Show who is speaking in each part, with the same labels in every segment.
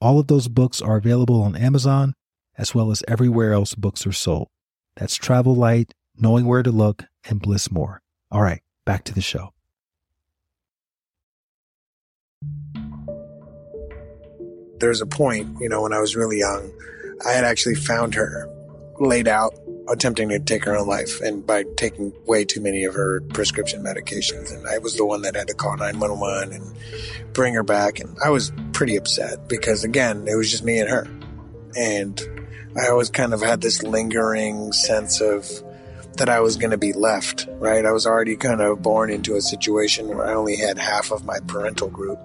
Speaker 1: All of those books are available on Amazon as well as everywhere else books are sold. That's Travel Light, Knowing Where to Look, and Bliss More. All right, back to the show.
Speaker 2: There's a point, you know, when I was really young, I had actually found her laid out attempting to take her own life and by taking way too many of her prescription medications. And I was the one that had to call 911 and bring her back. And I was pretty upset because again it was just me and her. And I always kind of had this lingering sense of that I was going to be left right? I was already kind of born into a situation where I only had half of my parental group.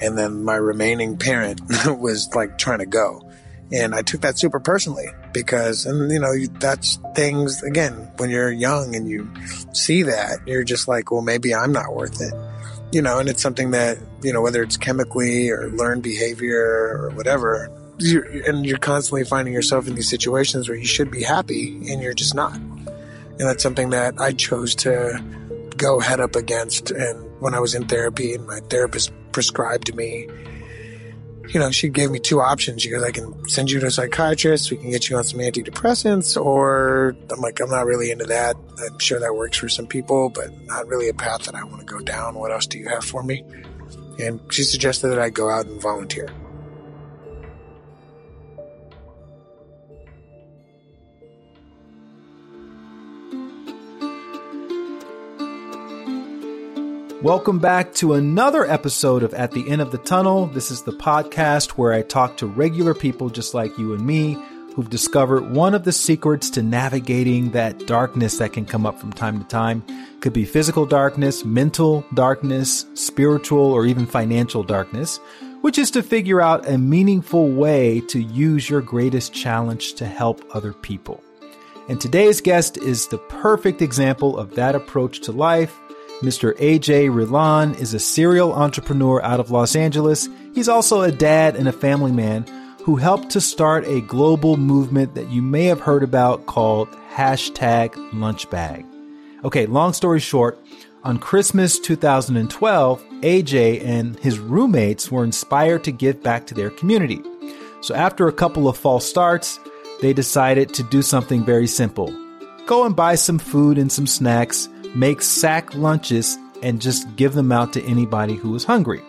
Speaker 2: And then my remaining parent was like trying to go and I took that super personally because, and you know, that's things, again, when you're young and you see that, you're just like, well, maybe I'm not worth it. You know, and it's something that, you know, whether it's chemically or learned behavior or whatever, you're, and you're constantly finding yourself in these situations where you should be happy and you're just not. And that's something that I chose to go head up against. And when I was in therapy and my therapist prescribed me you know, she gave me two options. She goes, I can send you to a psychiatrist. We can get you on some antidepressants. Or I'm like, I'm not really into that. I'm sure that works for some people, but not really a path that I want to go down. What else do you have for me? And she suggested that I go out and volunteer.
Speaker 1: Welcome back to another episode of At the End of the Tunnel. This is the podcast where I talk to regular people just like you and me who've discovered one of the secrets to navigating that darkness that can come up from time to time. Could be physical darkness, mental darkness, spiritual, or even financial darkness, which is to figure out a meaningful way to use your greatest challenge to help other people. And today's guest is the perfect example of that approach to life Mr. AJ Rilan is a serial entrepreneur out of Los Angeles. He's also a dad and a family man who helped to start a global movement that you may have heard about called hashtag lunchbag. Okay, long story short, on Christmas 2012, AJ and his roommates were inspired to give back to their community. So after a couple of false starts, they decided to do something very simple. Go and buy some food and some snacks make sack lunches and just give them out to anybody who was hungry.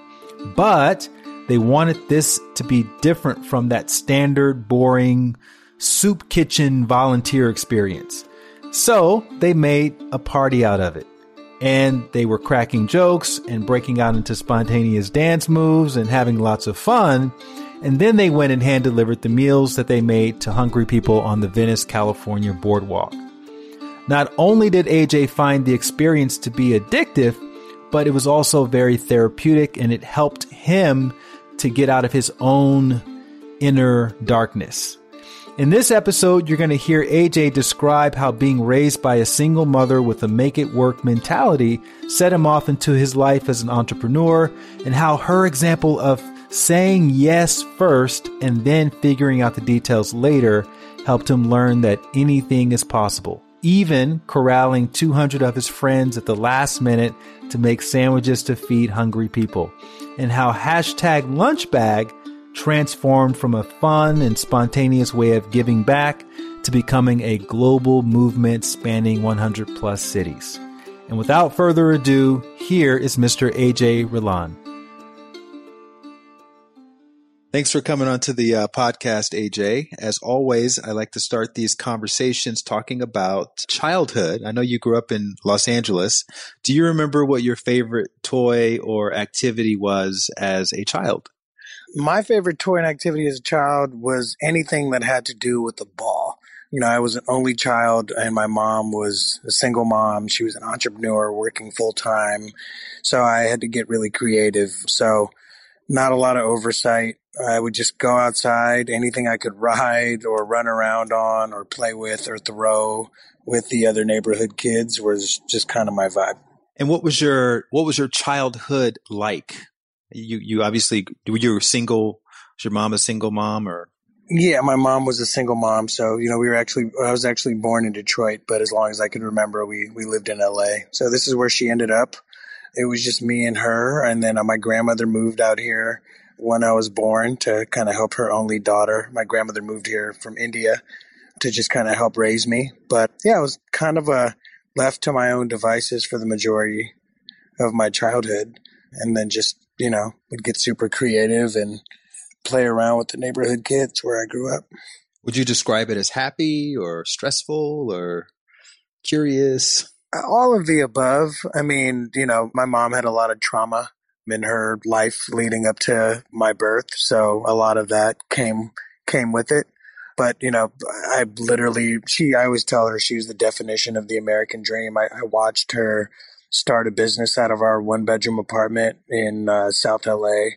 Speaker 1: But they wanted this to be different from that standard, boring soup kitchen volunteer experience. So they made a party out of it. And they were cracking jokes and breaking out into spontaneous dance moves and having lots of fun. And then they went and hand delivered the meals that they made to hungry people on the Venice, California boardwalk. Not only did AJ find the experience to be addictive, but it was also very therapeutic and it helped him to get out of his own inner darkness. In this episode, you're going to hear AJ describe how being raised by a single mother with a make it work mentality set him off into his life as an entrepreneur, and how her example of saying yes first and then figuring out the details later helped him learn that anything is possible even corralling 200 of his friends at the last minute to make sandwiches to feed hungry people, and how hashtag lunchbag transformed from a fun and spontaneous way of giving back to becoming a global movement spanning 100 plus cities. And without further ado, here is Mr. AJ Rilan. Thanks for coming on to the uh, podcast, AJ. As always, I like to start these conversations talking about childhood. I know you grew up in Los Angeles. Do you remember what your favorite toy or activity was as a child?
Speaker 2: My favorite toy and activity as a child was anything that had to do with the ball. You know, I was an only child and my mom was a single mom. She was an entrepreneur working full time. So I had to get really creative. So not a lot of oversight I would just go outside, anything I could ride or run around on or play with or throw with the other neighborhood kids was just kind of my vibe.
Speaker 1: And what was your what was your childhood like? You you obviously you were single. Was your mom a single mom or?
Speaker 2: Yeah, my mom was a single mom, so you know we were actually I was actually born in Detroit, but as long as I could remember, we we lived in L.A. So this is where she ended up. It was just me and her, and then uh, my grandmother moved out here when I was born to kind of help her only daughter. My grandmother moved here from India to just kind of help raise me. But yeah, I was kind of a left to my own devices for the majority of my childhood, and then just you know would get super creative and play around with the neighborhood kids where I grew up.
Speaker 1: Would you describe it as happy or stressful or curious?
Speaker 2: All of the above. I mean, you know, my mom had a lot of trauma in her life leading up to my birth, so a lot of that came came with it. But you know, I literally she I always tell her she was the definition of the American dream. I, I watched her start a business out of our one bedroom apartment in uh, South LA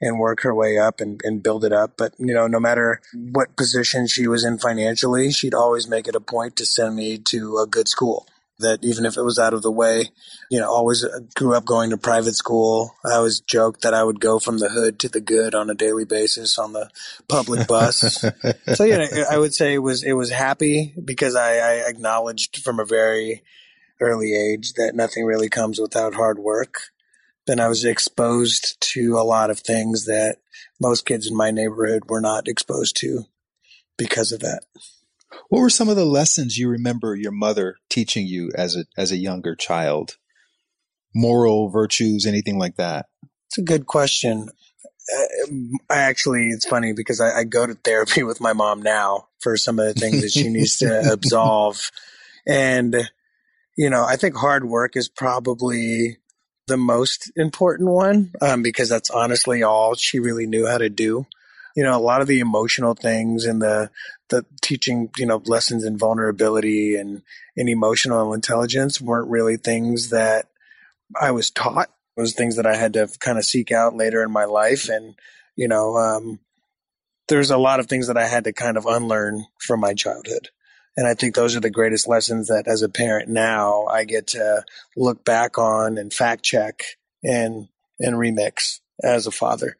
Speaker 2: and work her way up and, and build it up. But, you know, no matter what position she was in financially, she'd always make it a point to send me to a good school. That even if it was out of the way, you know, always uh, grew up going to private school. I always joked that I would go from the hood to the good on a daily basis on the public bus. so, yeah, I would say it was, it was happy because I, I acknowledged from a very early age that nothing really comes without hard work then I was exposed to a lot of things that most kids in my neighborhood were not exposed to because of that.
Speaker 1: What were some of the lessons you remember your mother teaching you as a as a younger child? Moral virtues, anything like that?
Speaker 2: It's a good question. Uh, I actually, it's funny because I, I go to therapy with my mom now for some of the things that she needs to absolve, and you know, I think hard work is probably the most important one um, because that's honestly all she really knew how to do. You know, a lot of the emotional things and the the teaching, you know, lessons in vulnerability and, and emotional intelligence weren't really things that I was taught. It was things that I had to kind of seek out later in my life. And, you know, um, there's a lot of things that I had to kind of unlearn from my childhood. And I think those are the greatest lessons that as a parent now I get to look back on and fact check and, and remix as a father.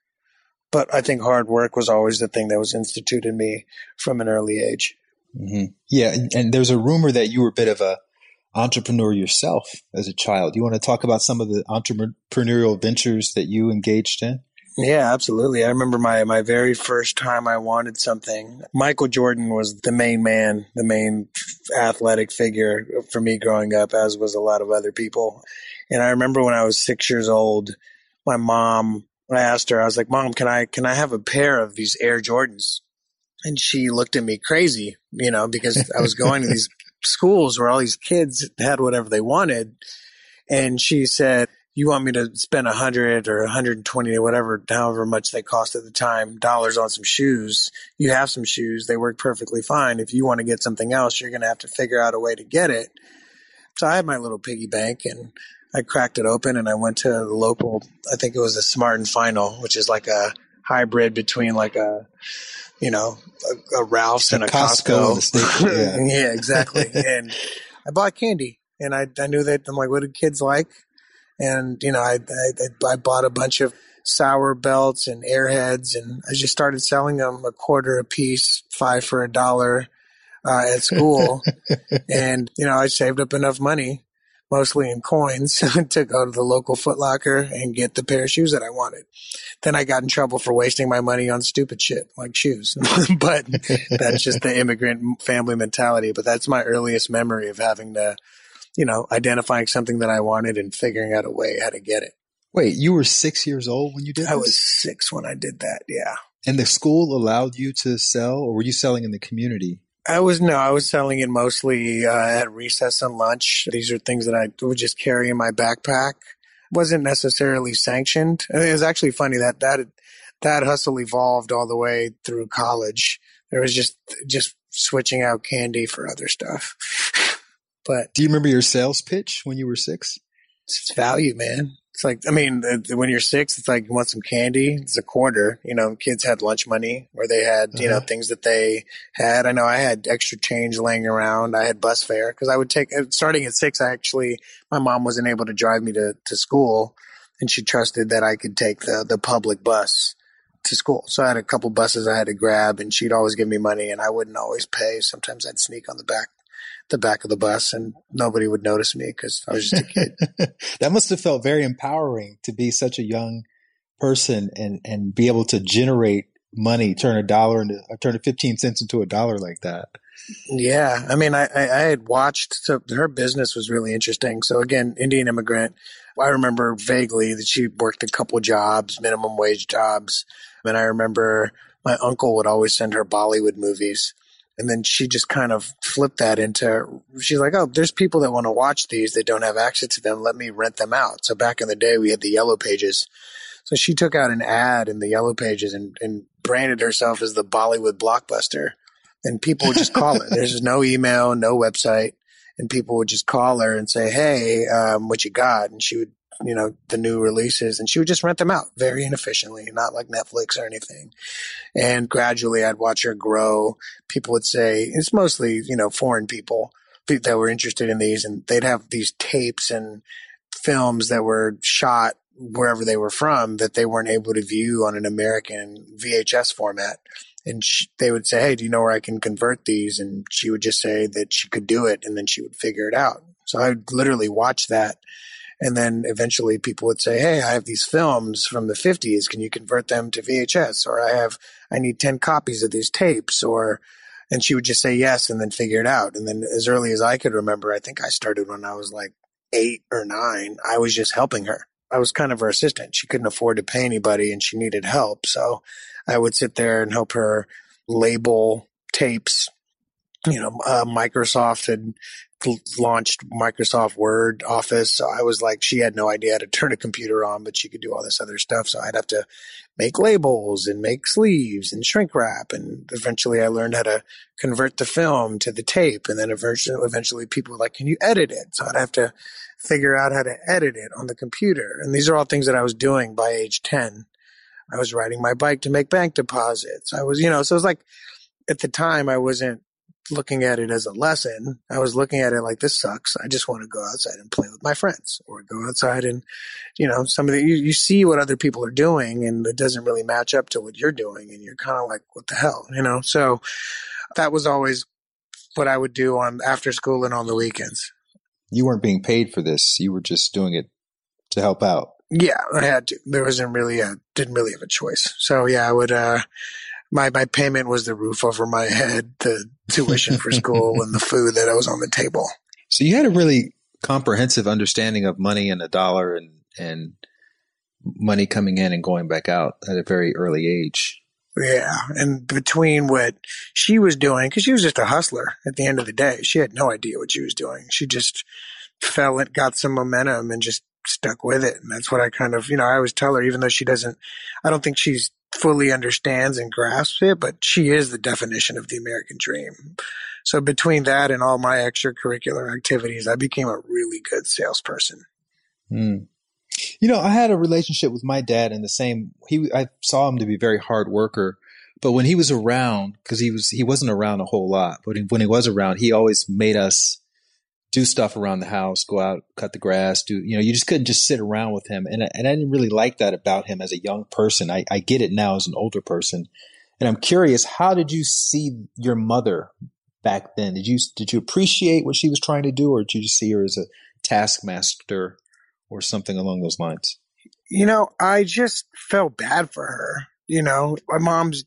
Speaker 2: But I think hard work was always the thing that was instituted in me from an early age.
Speaker 1: Mm-hmm. Yeah. And, and there's a rumor that you were a bit of a entrepreneur yourself as a child. You want to talk about some of the entrepreneurial ventures that you engaged in?
Speaker 2: Yeah, absolutely. I remember my, my very first time I wanted something. Michael Jordan was the main man, the main athletic figure for me growing up, as was a lot of other people. And I remember when I was six years old, my mom, I asked her, I was like, Mom, can I, can I have a pair of these Air Jordans? And she looked at me crazy, you know, because I was going to these schools where all these kids had whatever they wanted. And she said, you want me to spend a hundred or a 120 or whatever, however much they cost at the time, dollars on some shoes. You have some shoes. They work perfectly fine. If you want to get something else, you're going to have to figure out a way to get it. So I had my little piggy bank and I cracked it open and I went to the local, I think it was a Smart and Final, which is like a hybrid between like a, you know, a, a Ralph's and a Costco. Costco. yeah. yeah, exactly. and I bought candy and I, I knew that I'm like, what do kids like? And, you know, I, I, I bought a bunch of sour belts and airheads and I just started selling them a quarter a piece, five for a dollar uh, at school. and, you know, I saved up enough money, mostly in coins, to go to the local Footlocker and get the pair of shoes that I wanted. Then I got in trouble for wasting my money on stupid shit like shoes. but that's just the immigrant family mentality. But that's my earliest memory of having to you know, identifying something that I wanted and figuring out a way how to get it.
Speaker 1: Wait, you were six years old when you did that?
Speaker 2: I this? was six when I did that. Yeah.
Speaker 1: And the school allowed you to sell, or were you selling in the community?
Speaker 2: I was no, I was selling it mostly uh, at recess and lunch. These are things that I would just carry in my backpack. wasn't necessarily sanctioned. it was actually funny that that that hustle evolved all the way through college. There was just just switching out candy for other stuff. But
Speaker 1: do you remember your sales pitch when you were six?
Speaker 2: It's value, man. It's like, I mean, when you're six, it's like you want some candy. It's a quarter. You know, kids had lunch money or they had, uh-huh. you know, uh-huh. things that they had. I know I had extra change laying around. I had bus fare because I would take, uh, starting at six, I actually, my mom wasn't able to drive me to, to school and she trusted that I could take the, the public bus to school. So I had a couple buses I had to grab and she'd always give me money and I wouldn't always pay. Sometimes I'd sneak on the back the back of the bus and nobody would notice me because I was just a kid.
Speaker 1: that must have felt very empowering to be such a young person and, and be able to generate money, turn a dollar into, turn a 15 cents into a dollar like that.
Speaker 2: Yeah. I mean, I, I, I had watched, so her business was really interesting. So again, Indian immigrant. I remember vaguely that she worked a couple jobs, minimum wage jobs. And I remember my uncle would always send her Bollywood movies. And then she just kind of flipped that into, she's like, oh, there's people that want to watch these that don't have access to them. Let me rent them out. So back in the day, we had the yellow pages. So she took out an ad in the yellow pages and, and branded herself as the Bollywood blockbuster. And people would just call her. There's no email, no website. And people would just call her and say, Hey, um, what you got? And she would you know, the new releases and she would just rent them out very inefficiently, not like Netflix or anything. And gradually I'd watch her grow. People would say it's mostly, you know, foreign people that were interested in these and they'd have these tapes and films that were shot wherever they were from that they weren't able to view on an American VHS format. And she, they would say, Hey, do you know where I can convert these? And she would just say that she could do it and then she would figure it out. So I would literally watch that and then eventually people would say, Hey, I have these films from the 50s. Can you convert them to VHS? Or I have, I need 10 copies of these tapes. Or, and she would just say yes and then figure it out. And then as early as I could remember, I think I started when I was like eight or nine. I was just helping her. I was kind of her assistant. She couldn't afford to pay anybody and she needed help. So I would sit there and help her label tapes you know, uh, Microsoft had launched Microsoft Word, Office. So I was like, she had no idea how to turn a computer on, but she could do all this other stuff. So I'd have to make labels and make sleeves and shrink wrap. And eventually I learned how to convert the film to the tape. And then eventually, eventually people were like, can you edit it? So I'd have to figure out how to edit it on the computer. And these are all things that I was doing by age 10. I was riding my bike to make bank deposits. I was, you know, so it was like, at the time I wasn't looking at it as a lesson. I was looking at it like this sucks. I just want to go outside and play with my friends or go outside and, you know, some of the, you, you see what other people are doing and it doesn't really match up to what you're doing. And you're kind of like, what the hell, you know? So that was always what I would do on after school and on the weekends.
Speaker 1: You weren't being paid for this. You were just doing it to help out.
Speaker 2: Yeah, I had to. There wasn't really a, didn't really have a choice. So yeah, I would, uh, my my payment was the roof over my head, the tuition for school, and the food that I was on the table.
Speaker 1: So you had a really comprehensive understanding of money and a dollar and and money coming in and going back out at a very early age.
Speaker 2: Yeah, and between what she was doing, because she was just a hustler at the end of the day, she had no idea what she was doing. She just fell and got some momentum and just stuck with it. And that's what I kind of, you know, I always tell her, even though she doesn't, I don't think she's fully understands and grasps it, but she is the definition of the American dream. So between that and all my extracurricular activities, I became a really good salesperson.
Speaker 1: Mm. You know, I had a relationship with my dad in the same. He, I saw him to be a very hard worker, but when he was around, because he was he wasn't around a whole lot, but when he was around, he always made us do stuff around the house, go out, cut the grass, do, you know, you just couldn't just sit around with him. And, and I didn't really like that about him as a young person. I, I get it now as an older person. And I'm curious, how did you see your mother back then? Did you, did you appreciate what she was trying to do or did you just see her as a taskmaster or something along those lines?
Speaker 2: You know, I just felt bad for her. You know, my mom's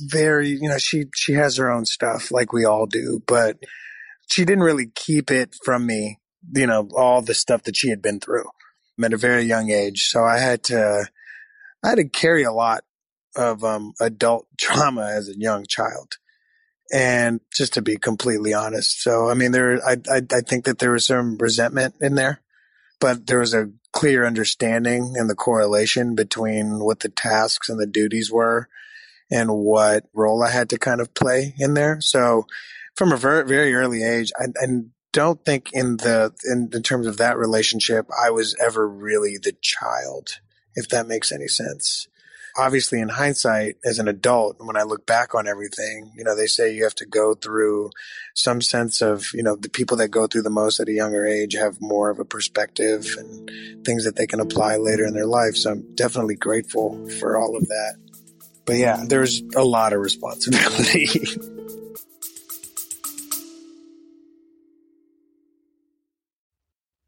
Speaker 2: very, you know, she, she has her own stuff like we all do, but she didn't really keep it from me, you know, all the stuff that she had been through at a very young age. So I had to, I had to carry a lot of um, adult trauma as a young child. And just to be completely honest. So, I mean, there, I, I, I think that there was some resentment in there, but there was a clear understanding and the correlation between what the tasks and the duties were and what role I had to kind of play in there. So from a very, very early age, I, don't think in the in, in terms of that relationship I was ever really the child, if that makes any sense. Obviously, in hindsight, as an adult, when I look back on everything, you know, they say you have to go through some sense of, you know, the people that go through the most at a younger age have more of a perspective and things that they can apply later in their life. So I'm definitely grateful for all of that. But yeah, there's a lot of responsibility.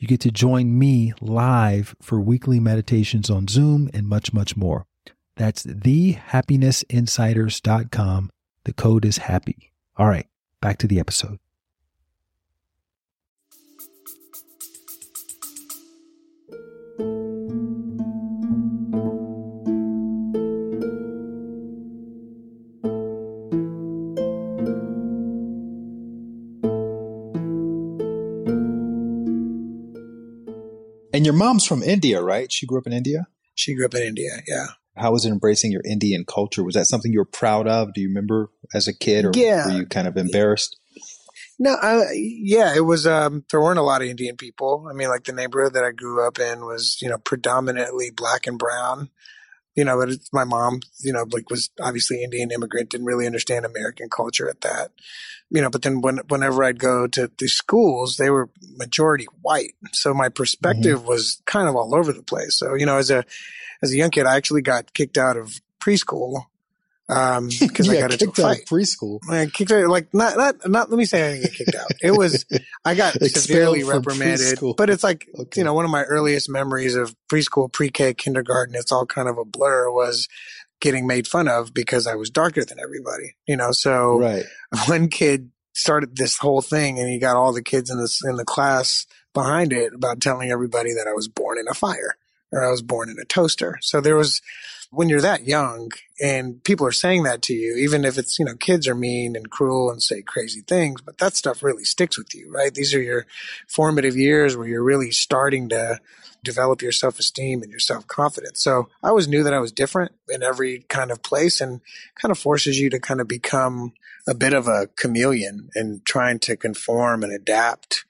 Speaker 1: you get to join me live for weekly meditations on Zoom and much, much more. That's thehappinessinsiders.com. The code is happy. All right, back to the episode.
Speaker 3: Your mom's from India, right? She grew up in India?
Speaker 2: She grew up in India, yeah.
Speaker 3: How was it embracing your Indian culture? Was that something you were proud of? Do you remember as a kid or
Speaker 2: yeah.
Speaker 3: were you kind of embarrassed?
Speaker 2: No, I, yeah, it was, um, there weren't a lot of Indian people. I mean, like the neighborhood that I grew up in was, you know, predominantly black and brown you know, but my mom, you know, like was obviously Indian immigrant, didn't really understand American culture at that, you know, but then when, whenever I'd go to the schools, they were majority white. So my perspective mm-hmm. was kind of all over the place. So, you know, as a, as a young kid, I actually got kicked out of preschool um, because I got
Speaker 3: kicked a fight. preschool.
Speaker 2: I kicked out, like not, not, not, let me say I didn't get kicked out. It was, I got severely reprimanded, preschool. but it's like, okay. you know, one of my earliest memories of preschool, pre-K, kindergarten, it's all kind of a blur was getting made fun of because I was darker than everybody, you know? So
Speaker 3: right.
Speaker 2: one kid started this whole thing and he got all the kids in this, in the class behind it about telling everybody that I was born in a fire or I was born in a toaster. So there was, when you're that young and people are saying that to you, even if it's, you know, kids are mean and cruel and say crazy things, but that stuff really sticks with you, right? These are your formative years where you're really starting to develop your self esteem and your self confidence. So I always knew that I was different in every kind of place and kind of forces you to kind of become a bit of a chameleon and trying to conform and adapt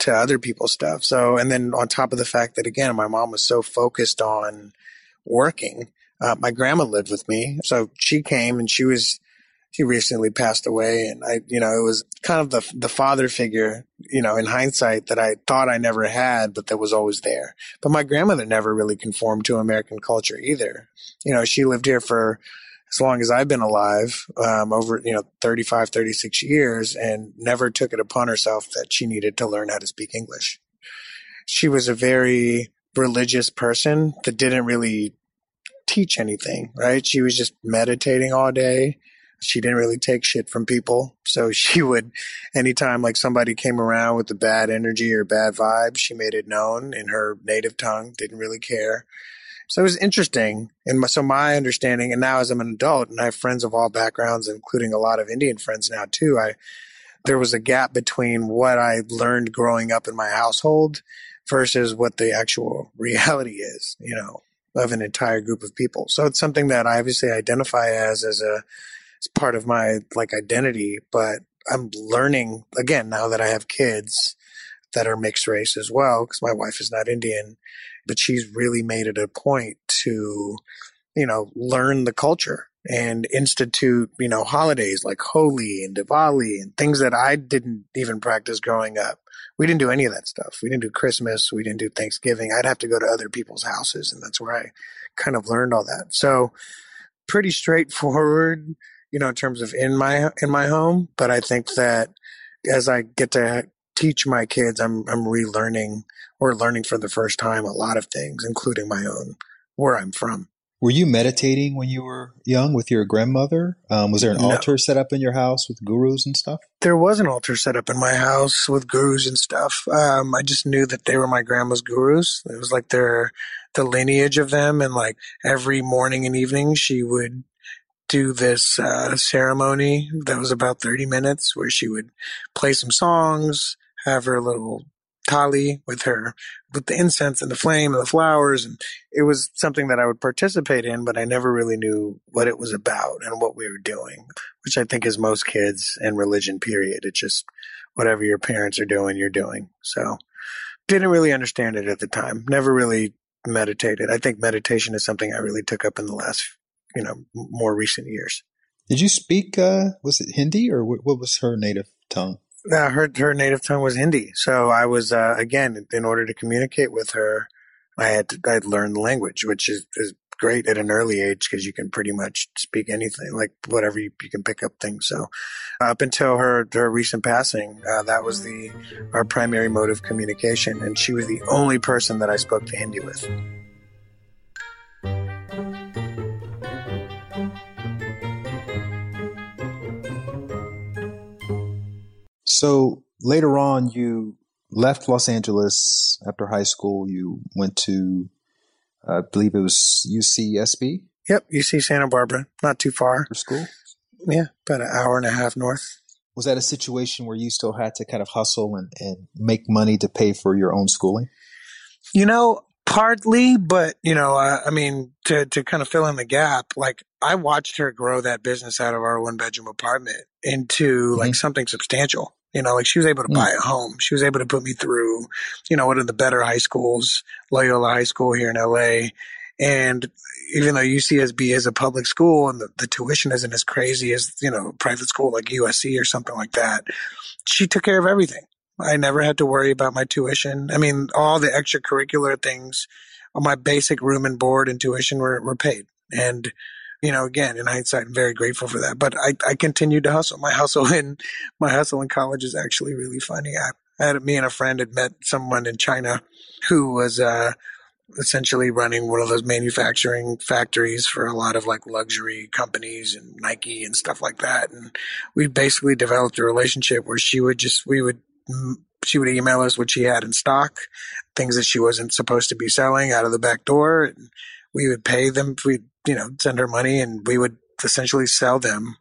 Speaker 2: to other people's stuff. So, and then on top of the fact that again, my mom was so focused on working uh, my grandma lived with me. So she came and she was, she recently passed away. And I, you know, it was kind of the, the father figure, you know, in hindsight that I thought I never had, but that was always there. But my grandmother never really conformed to American culture either. You know, she lived here for, as long as I've been alive, um, over, you know, 35, 36 years and never took it upon herself that she needed to learn how to speak English. She was a very religious person that didn't really teach anything, right? She was just meditating all day. She didn't really take shit from people. So she would, anytime like somebody came around with a bad energy or bad vibe, she made it known in her native tongue, didn't really care. So it was interesting. And so my understanding, and now as I'm an adult and I have friends of all backgrounds, including a lot of Indian friends now too, I, there was a gap between what I learned growing up in my household versus what the actual reality is, you know. of an entire group of people. So it's something that I obviously identify as as a as part of my like identity, but I'm learning again now that I have kids that are mixed race as well because my wife is not Indian, but she's really made it a point to you know learn the culture and institute, you know, holidays like Holi and Diwali and things that I didn't even practice growing up. We didn't do any of that stuff. We didn't do Christmas. We didn't do Thanksgiving. I'd have to go to other people's houses and that's where I kind of learned all that. So pretty straightforward, you know, in terms of in my, in my home. But I think that as I get to teach my kids, I'm, I'm relearning or learning for the first time a lot of things, including my own, where I'm from.
Speaker 3: Were you meditating when you were young with your grandmother? Um, was there an no. altar set up in your house with gurus and stuff?
Speaker 2: There was an altar set up in my house with gurus and stuff. Um, I just knew that they were my grandma's gurus. It was like their the lineage of them, and like every morning and evening, she would do this uh, ceremony that was about 30 minutes where she would play some songs, have her little thali with her, with the incense and the flame and the flowers. And it was something that I would participate in, but I never really knew what it was about and what we were doing, which I think is most kids in religion, period. It's just whatever your parents are doing, you're doing. So didn't really understand it at the time. Never really meditated. I think meditation is something I really took up in the last, you know, more recent years.
Speaker 3: Did you speak, uh, was it Hindi or what was her native tongue?
Speaker 2: Her her native tongue was Hindi. So I was uh, again in order to communicate with her, I had to I learned the language, which is, is great at an early age because you can pretty much speak anything, like whatever you, you can pick up things. So up until her her recent passing, uh, that was the our primary mode of communication, and she was the only person that I spoke to Hindi with.
Speaker 3: So later on, you left Los Angeles after high school. You went to, I believe it was UCSB.
Speaker 2: Yep, UC Santa Barbara, not too far
Speaker 3: for school.
Speaker 2: Yeah, about an hour and a half north.
Speaker 3: Was that a situation where you still had to kind of hustle and, and make money to pay for your own schooling?
Speaker 2: You know, partly, but you know, uh, I mean, to to kind of fill in the gap, like I watched her grow that business out of our one bedroom apartment into mm-hmm. like something substantial. You know, like she was able to mm. buy a home. She was able to put me through, you know, one of the better high schools, Loyola High School here in LA. And even though UCSB is a public school and the, the tuition isn't as crazy as, you know, private school like USC or something like that, she took care of everything. I never had to worry about my tuition. I mean, all the extracurricular things my basic room and board and tuition were, were paid. And you know, again, in hindsight, I'm very grateful for that. But I, I continued to hustle. My hustle in my hustle in college is actually really funny. I, I had me and a friend had met someone in China who was uh, essentially running one of those manufacturing factories for a lot of like luxury companies and Nike and stuff like that. And we basically developed a relationship where she would just we would she would email us what she had in stock, things that she wasn't supposed to be selling out of the back door. We would pay them. We you know, send her money and we would essentially sell them.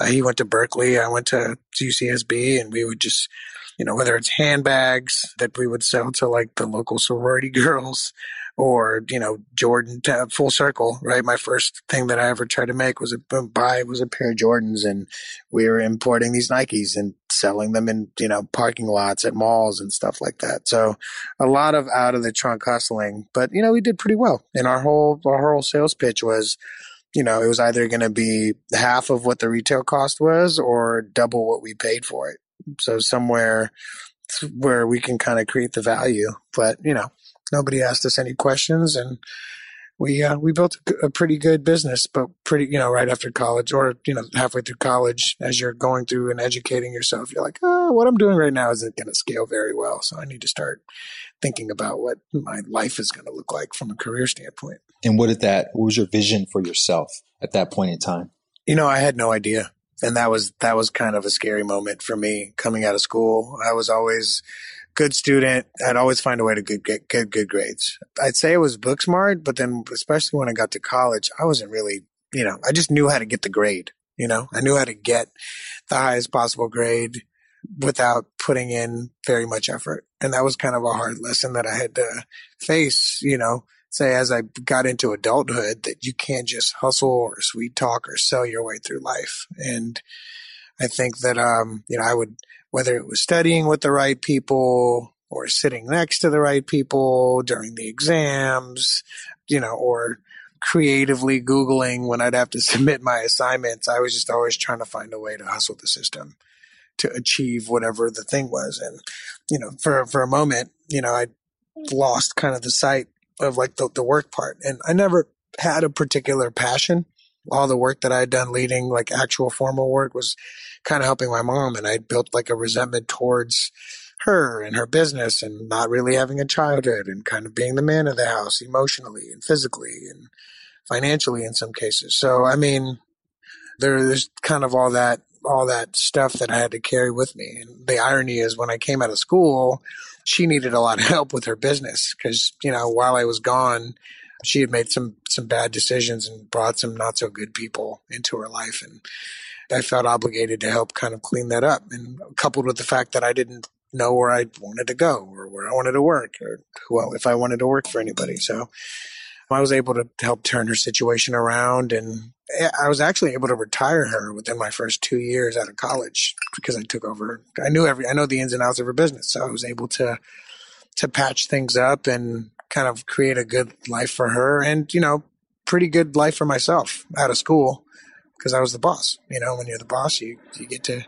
Speaker 2: Uh, he went to Berkeley. I went to UCSB and we would just, you know, whether it's handbags that we would sell to like the local sorority girls or, you know, Jordan full circle, right? My first thing that I ever tried to make was a buy was a pair of Jordans and we were importing these Nikes and selling them in, you know, parking lots at malls and stuff like that. So a lot of out of the trunk hustling, but you know, we did pretty well. And our whole, our whole sales pitch was, you know, it was either going to be half of what the retail cost was or double what we paid for it. So somewhere where we can kind of create the value, but you know, nobody asked us any questions and we uh, we built a pretty good business, but pretty you know right after college or you know halfway through college, as you're going through and educating yourself, you're like, oh, what I'm doing right now isn't going to scale very well, so I need to start thinking about what my life is going to look like from a career standpoint.
Speaker 3: And what did that? What was your vision for yourself at that point in time?
Speaker 2: You know, I had no idea, and that was that was kind of a scary moment for me coming out of school. I was always good student. I'd always find a way to get, get, get good grades. I'd say I was book smart, but then especially when I got to college, I wasn't really, you know, I just knew how to get the grade. You know, I knew how to get the highest possible grade without putting in very much effort. And that was kind of a hard lesson that I had to face, you know, say as I got into adulthood that you can't just hustle or sweet talk or sell your way through life. And I think that, um, you know, I would, whether it was studying with the right people or sitting next to the right people during the exams, you know, or creatively Googling when I'd have to submit my assignments, I was just always trying to find a way to hustle the system to achieve whatever the thing was. And, you know, for, for a moment, you know, I lost kind of the sight of like the, the work part. And I never had a particular passion. All the work that I had done leading like actual formal work was kind of helping my mom. And I built like a resentment towards her and her business and not really having a childhood and kind of being the man of the house emotionally and physically and financially in some cases. So, I mean, there's kind of all that all that stuff that I had to carry with me. And the irony is when I came out of school, she needed a lot of help with her business because, you know, while I was gone, she had made some, some bad decisions and brought some not so good people into her life. And I felt obligated to help kind of clean that up. And coupled with the fact that I didn't know where I wanted to go or where I wanted to work or well, if I wanted to work for anybody. So I was able to help turn her situation around and eh, I was actually able to retire her within my first two years out of college because I took over. I knew every, I know the ins and outs of her business. So I was able to, to patch things up and kind of create a good life for her and, you know, pretty good life for myself out of school because I was the boss. You know, when you're the boss, you, you get to,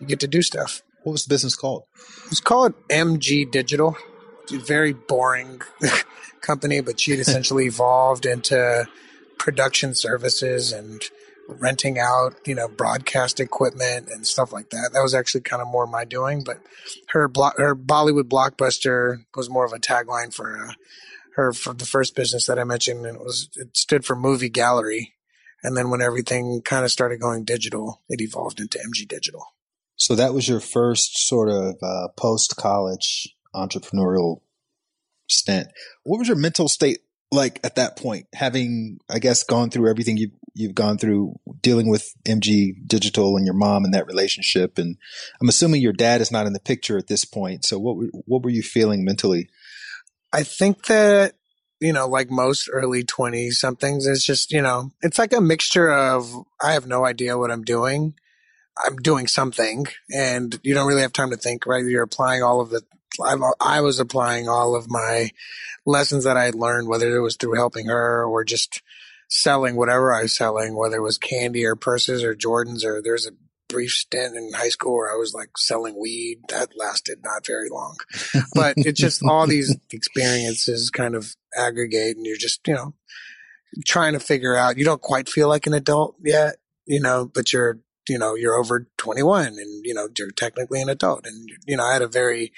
Speaker 2: you get to do stuff.
Speaker 3: What was the business called?
Speaker 2: It was called MG Digital. It's a very boring company, but she'd essentially evolved into production services and renting out, you know, broadcast equipment and stuff like that. That was actually kind of more my doing, but her blo- her Bollywood blockbuster was more of a tagline for uh, her for the first business that I mentioned. And it was it stood for movie gallery, and then when everything kind of started going digital, it evolved into MG Digital.
Speaker 3: So that was your first sort of uh, post college entrepreneurial stint. What was your mental state like at that point, having I guess gone through everything you've you've gone through, dealing with MG Digital and your mom and that relationship, and I'm assuming your dad is not in the picture at this point. So what what were you feeling mentally?
Speaker 2: I think that you know, like most early 20 somethings, it's just, you know, it's like a mixture of I have no idea what I'm doing. I'm doing something and you don't really have time to think, right? You're applying all of the I've, I was applying all of my lessons that I had learned, whether it was through helping her or just selling whatever I was selling, whether it was candy or purses or Jordans or there's a brief stint in high school where I was like selling weed. That lasted not very long, but it's just all these experiences kind of aggregate and you're just, you know, trying to figure out, you don't quite feel like an adult yet, you know, but you're, you know, you're over 21 and, you know, you're technically an adult. And, you know, I had a very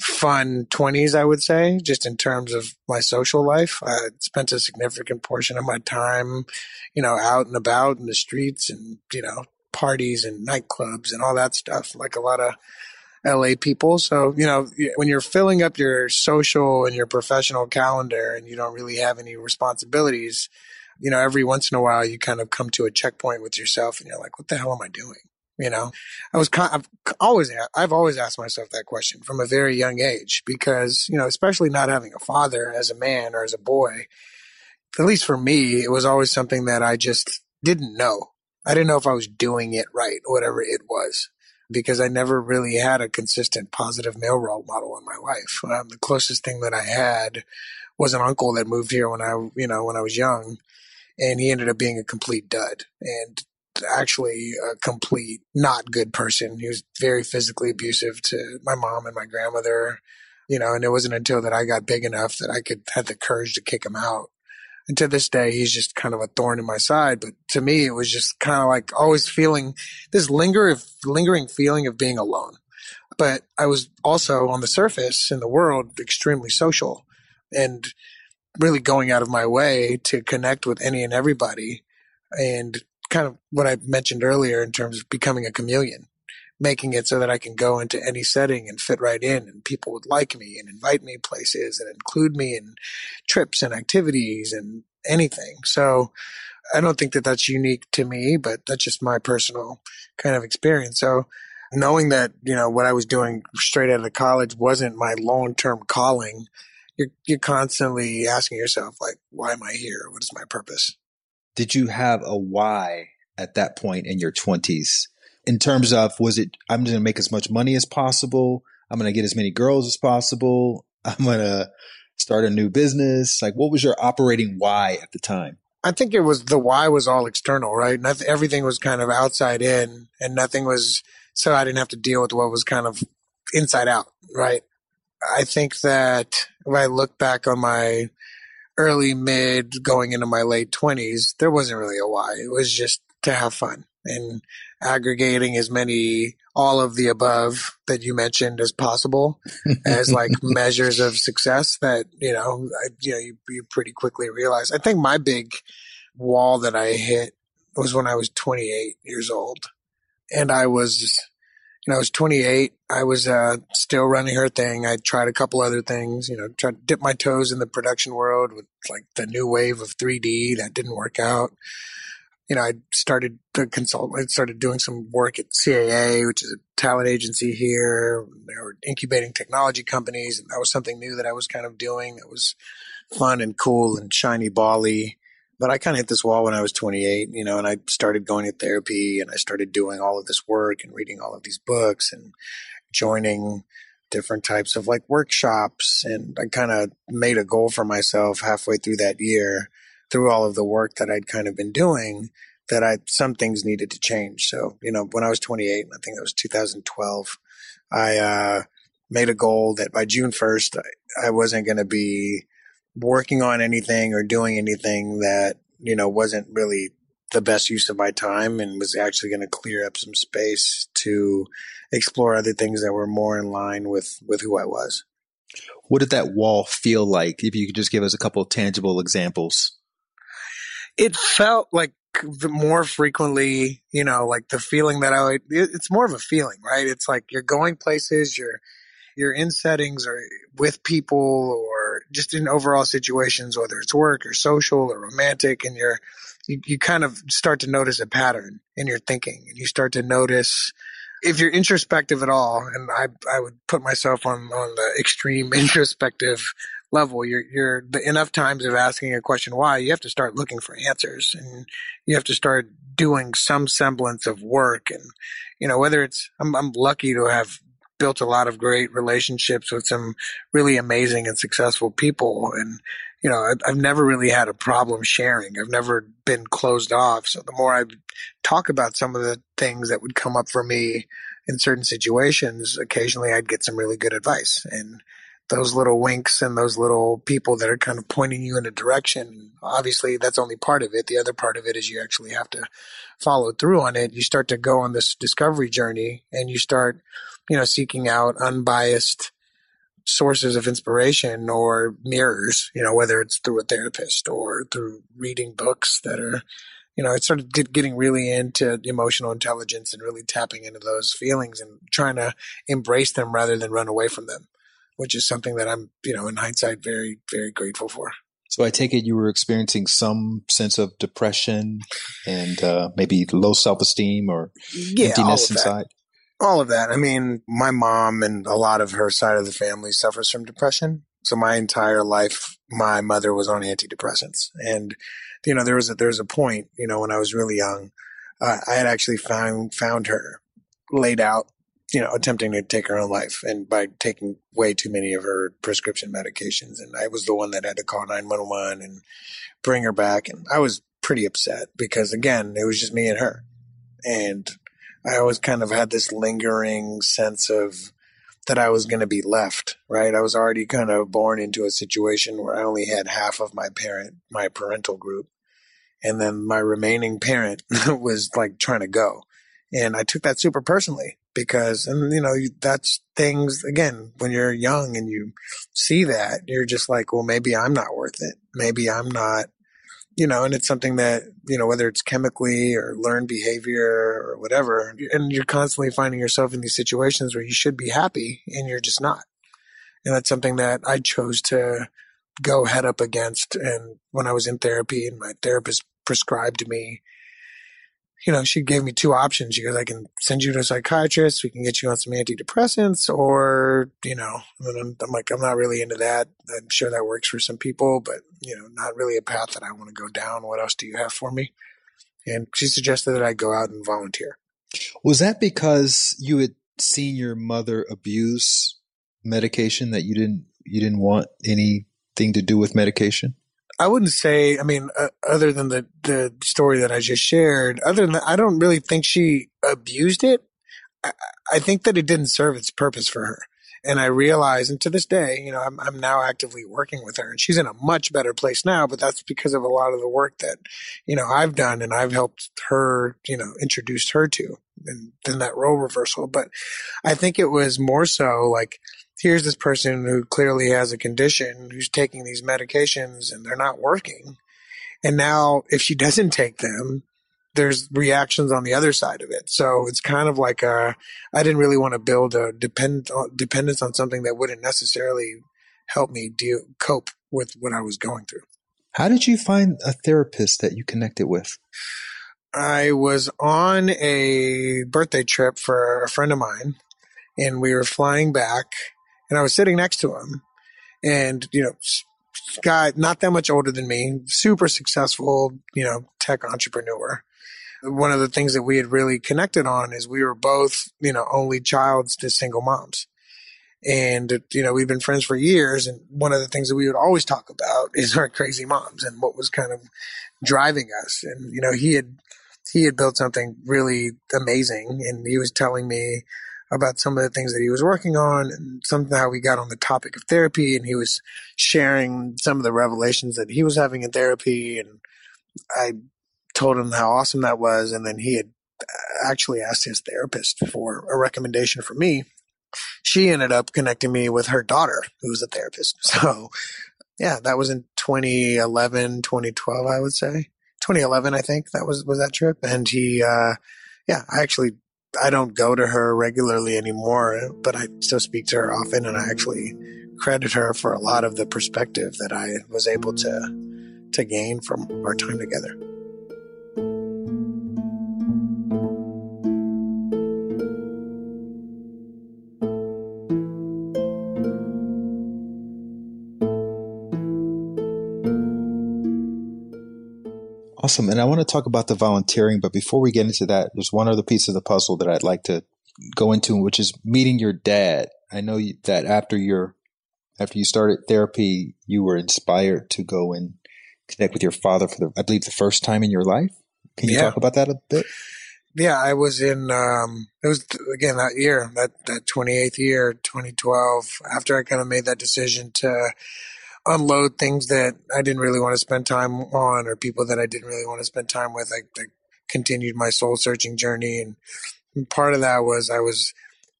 Speaker 2: fun 20s, I would say, just in terms of my social life. I spent a significant portion of my time, you know, out and about in the streets and, you know, parties and nightclubs and all that stuff, like a lot of LA people. So, you know, when you're filling up your social and your professional calendar and you don't really have any responsibilities, you know, every once in a while you kind of come to a checkpoint with yourself and you're like, what the hell am I doing? You know, I was kind of always, I've always asked myself that question from a very young age because, you know, especially not having a father as a man or as a boy, at least for me, it was always something that I just didn't know. I didn't know if I was doing it right, whatever it was, because I never really had a consistent positive male role model in my life. Um, the closest thing that I had was an uncle that moved here when I, you know, when I was young and he ended up being a complete dud. And actually a complete not good person. He was very physically abusive to my mom and my grandmother, you know, and it wasn't until that I got big enough that I could have the courage to kick him out. And to this day, he's just kind of a thorn in my side. But to me, it was just kind of like always feeling this linger lingering feeling of being alone. But I was also on the surface in the world extremely social and really going out of my way to connect with any and everybody. And kind of what I mentioned earlier in terms of becoming a chameleon, making it so that I can go into any setting and fit right in and people would like me and invite me places and include me in trips and activities and anything. So I don't think that that's unique to me, but that's just my personal kind of experience. So knowing that, you know, what I was doing straight out of college wasn't my long term calling, you're, you're constantly asking yourself, like, why am I here? What is my purpose?
Speaker 3: Did you have a why at that point in your 20s? In terms of, was it, I'm going to make as much money as possible? I'm going to get as many girls as possible. I'm going to start a new business. Like, what was your operating why at the time?
Speaker 2: I think it was the why was all external, right? Everything was kind of outside in, and nothing was so I didn't have to deal with what was kind of inside out, right? I think that if I look back on my early, mid, going into my late 20s, there wasn't really a why. It was just to have fun and aggregating as many all of the above that you mentioned as possible as like measures of success that you know I, you know you, you pretty quickly realize. I think my big wall that i hit was when i was 28 years old. And i was you know i was 28 i was uh, still running her thing. I tried a couple other things you know tried to dip my toes in the production world with like the new wave of 3d that didn't work out you know, I started to consult, I started doing some work at CAA, which is a talent agency here. They were incubating technology companies. And that was something new that I was kind of doing that was fun and cool and shiny bally. But I kind of hit this wall when I was 28, you know, and I started going to therapy and I started doing all of this work and reading all of these books and joining different types of like workshops. And I kind of made a goal for myself halfway through that year through all of the work that I'd kind of been doing that I some things needed to change. So, you know, when I was 28, I think that was 2012, I uh, made a goal that by June 1st, I, I wasn't going to be working on anything or doing anything that, you know, wasn't really the best use of my time and was actually going to clear up some space to explore other things that were more in line with with who I was.
Speaker 3: What did that wall feel like? If you could just give us a couple of tangible examples
Speaker 2: it felt like the more frequently, you know, like the feeling that I, it's more of a feeling, right? It's like you're going places, you're, you're in settings or with people or just in overall situations, whether it's work or social or romantic, and you're, you, you kind of start to notice a pattern in your thinking and you start to notice if you're introspective at all, and I, I would put myself on, on the extreme introspective level, you're, you're the enough times of asking a question why, you have to start looking for answers and you have to start doing some semblance of work. And, you know, whether it's, I'm, I'm lucky to have built a lot of great relationships with some really amazing and successful people. And, you know, I've, never really had a problem sharing. I've never been closed off. So the more I talk about some of the things that would come up for me in certain situations, occasionally I'd get some really good advice. And, those little winks and those little people that are kind of pointing you in a direction. Obviously, that's only part of it. The other part of it is you actually have to follow through on it. You start to go on this discovery journey and you start, you know, seeking out unbiased sources of inspiration or mirrors, you know, whether it's through a therapist or through reading books that are, you know, I started getting really into emotional intelligence and really tapping into those feelings and trying to embrace them rather than run away from them which is something that I'm, you know, in hindsight, very, very grateful for.
Speaker 3: So I take it you were experiencing some sense of depression and uh, maybe low self esteem or yeah, emptiness inside.
Speaker 2: All of that. I mean, my mom and a lot of her side of the family suffers from depression. So my entire life, my mother was on antidepressants, and you know there was a, there was a point, you know, when I was really young, uh, I had actually found found her laid out you know, attempting to take her own life and by taking way too many of her prescription medications. And I was the one that had to call 911 and bring her back. And I was pretty upset because again, it was just me and her. And I always kind of had this lingering sense of that I was going to be left, right? I was already kind of born into a situation where I only had half of my parent, my parental group. And then my remaining parent was like trying to go. And I took that super personally because, and you know, that's things again, when you're young and you see that, you're just like, well, maybe I'm not worth it. Maybe I'm not, you know, and it's something that, you know, whether it's chemically or learned behavior or whatever, and you're constantly finding yourself in these situations where you should be happy and you're just not. And that's something that I chose to go head up against. And when I was in therapy and my therapist prescribed me you know, she gave me two options. She goes, I can send you to a psychiatrist. We can get you on some antidepressants or, you know, I'm, I'm, like, I'm not really into that. I'm sure that works for some people, but, you know, not really a path that I want to go down. What else do you have for me? And she suggested that I go out and volunteer.
Speaker 3: Was that because you had seen your mother abuse medication that you didn't, you didn't want anything to do with medication?
Speaker 2: I wouldn't say. I mean, uh, other than the the story that I just shared, other than that, I don't really think she abused it. I, I think that it didn't serve its purpose for her. And I realize, and to this day, you know, I'm, I'm now actively working with her and she's in a much better place now, but that's because of a lot of the work that, you know, I've done and I've helped her, you know, introduced her to and then that role reversal. But I think it was more so like, here's this person who clearly has a condition who's taking these medications and they're not working. And now if she doesn't take them, there's reactions on the other side of it. So it's kind of like a, I didn't really want to build a depend, dependence on something that wouldn't necessarily help me deal, cope with what I was going through.
Speaker 3: How did you find a therapist that you connected with?
Speaker 2: I was on a birthday trip for a friend of mine and we were flying back and I was sitting next to him, and you know, guy not that much older than me, super successful, you know, tech entrepreneur. One of the things that we had really connected on is we were both, you know, only childs to single moms. And, you know, we've been friends for years. And one of the things that we would always talk about is our crazy moms and what was kind of driving us. And, you know, he had, he had built something really amazing. And he was telling me, about some of the things that he was working on and somehow we got on the topic of therapy and he was sharing some of the revelations that he was having in therapy and I told him how awesome that was and then he had actually asked his therapist for a recommendation for me. She ended up connecting me with her daughter who was a therapist. So yeah, that was in 2011, 2012 I would say. 2011 I think that was was that trip and he uh yeah, I actually I don't go to her regularly anymore, but I still speak to her often, and I actually credit her for a lot of the perspective that I was able to to gain from our time together.
Speaker 3: Awesome. And I want to talk about the volunteering, but before we get into that, there's one other piece of the puzzle that I'd like to go into, which is meeting your dad. I know that after your after you started therapy, you were inspired to go and connect with your father for the I believe the first time in your life. Can you yeah. talk about that a bit?
Speaker 2: Yeah, I was in um it was again that year, that that 28th year, 2012, after I kind of made that decision to unload things that I didn't really want to spend time on or people that I didn't really want to spend time with. I, I continued my soul searching journey. And, part of that was I was,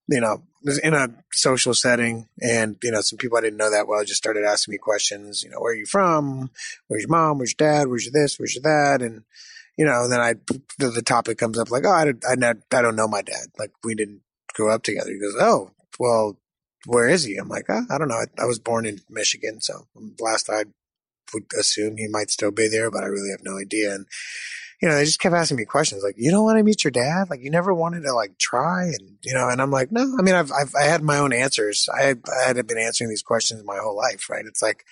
Speaker 2: you know, was in a social setting and, you know, some people I didn't know that well just started asking me questions, you know, where are you from? Where's your mom? Where's your dad? Where's your this? Where's your that? And, you know, and then I, the, the topic comes up like, oh, I, I, I don't know my dad. Like we didn't grow up together. He goes, oh, well, where is he? I'm like, oh, I don't know. I, I, was born in Michigan, so last I would assume he might still be there, but I really have no idea. And you know, they just kept asking me questions like, "You don't want to meet your dad? Like, you never wanted to like try?" And you know, and I'm like, "No, I mean, I've, I've I had my own answers. I I had been answering these questions my whole life, right? It's like,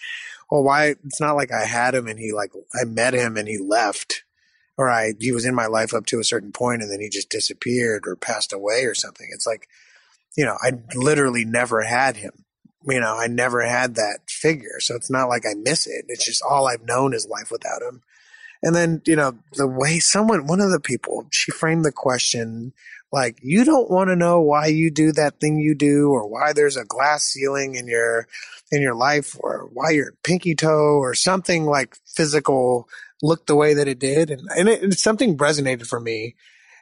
Speaker 2: well, why? It's not like I had him and he like I met him and he left." Or I, he was in my life up to a certain point and then he just disappeared or passed away or something. It's like, you know, I literally never had him. You know, I never had that figure. So it's not like I miss it. It's just all I've known is life without him. And then, you know, the way someone, one of the people, she framed the question like, you don't want to know why you do that thing you do or why there's a glass ceiling in your, in your life or why your pinky toe or something like physical looked the way that it did. And, and it, something resonated for me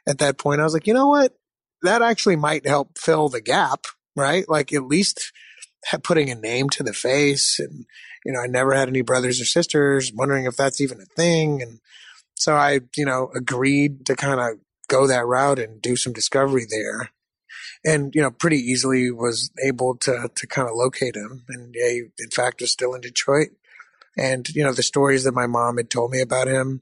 Speaker 2: at that point. I was like, you know what? That actually might help fill the gap, right? Like at least putting a name to the face. And, you know, I never had any brothers or sisters, wondering if that's even a thing. And so I, you know, agreed to kind of go that route and do some discovery there. And, you know, pretty easily was able to, to kind of locate him. And he, in fact, was still in Detroit. And, you know, the stories that my mom had told me about him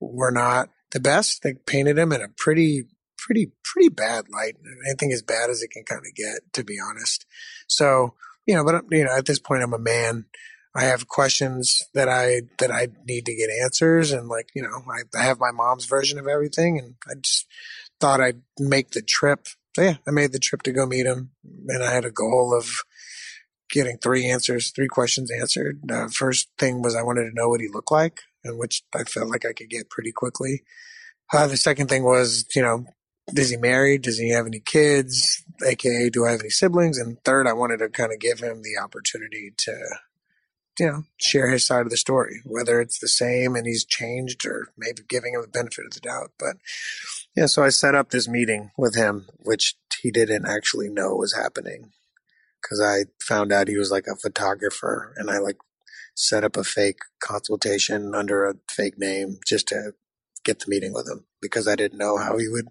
Speaker 2: were not the best. They painted him in a pretty, pretty, pretty bad light. I think as bad as it can kind of get, to be honest. So, you know, but you know, at this point, I'm a man. I have questions that I that I need to get answers, and like you know, I, I have my mom's version of everything, and I just thought I'd make the trip. So yeah, I made the trip to go meet him, and I had a goal of getting three answers, three questions answered. Uh, first thing was I wanted to know what he looked like, and which I felt like I could get pretty quickly. Uh, the second thing was, you know, is he married? Does he have any kids? AKA, do I have any siblings? And third, I wanted to kind of give him the opportunity to, you know, share his side of the story, whether it's the same and he's changed or maybe giving him the benefit of the doubt. But yeah, so I set up this meeting with him, which he didn't actually know was happening because I found out he was like a photographer and I like set up a fake consultation under a fake name just to get the meeting with him because I didn't know how he would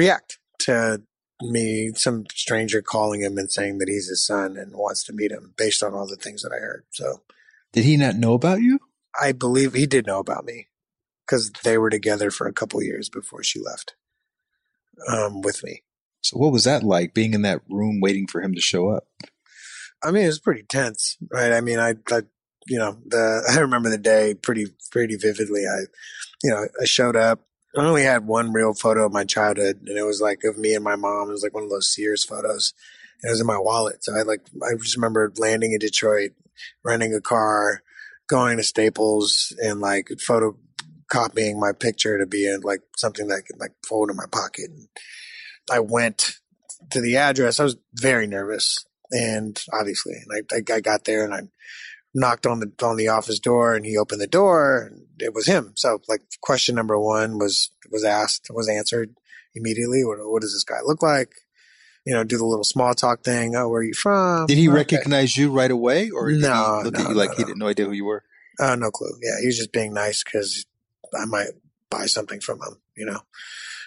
Speaker 2: react to me, some stranger calling him and saying that he's his son and wants to meet him based on all the things that I heard. So,
Speaker 3: did he not know about you?
Speaker 2: I believe he did know about me because they were together for a couple years before she left um, with me.
Speaker 3: So, what was that like being in that room waiting for him to show up?
Speaker 2: I mean, it was pretty tense, right? I mean, I, I you know, the I remember the day pretty pretty vividly. I, you know, I showed up. I only had one real photo of my childhood, and it was like of me and my mom. It was like one of those Sears photos. It was in my wallet, so I like I just remember landing in Detroit, renting a car, going to Staples, and like photocopying my picture to be in like something that I could like fold in my pocket. And I went to the address. I was very nervous, and obviously, and I, I got there and I knocked on the on the office door and he opened the door and it was him. So like question number one was was asked, was answered immediately. What, what does this guy look like? You know, do the little small talk thing. Oh, where are you from?
Speaker 3: Did he okay. recognize you right away, or did
Speaker 2: no,
Speaker 3: he look
Speaker 2: no,
Speaker 3: at you like
Speaker 2: no,
Speaker 3: he didn't no idea who you were?
Speaker 2: Uh, no clue. Yeah, he was just being nice because I might buy something from him. You know.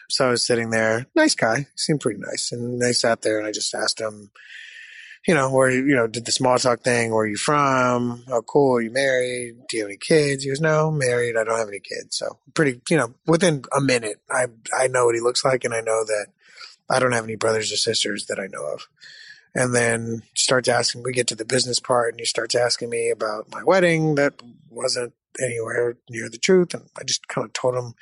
Speaker 2: So I was sitting there, nice guy, seemed pretty nice, and I sat there and I just asked him, you know, where you know, did the small talk thing. Where are you from? Oh, cool. Are you married? Do you have any kids? He goes, no, married. I don't have any kids. So pretty, you know, within a minute, I I know what he looks like, and I know that I don't have any brothers or sisters that I know of. And then starts asking. We get to the business part, and he starts asking me about my wedding that wasn't anywhere near the truth. And I just kind of told him,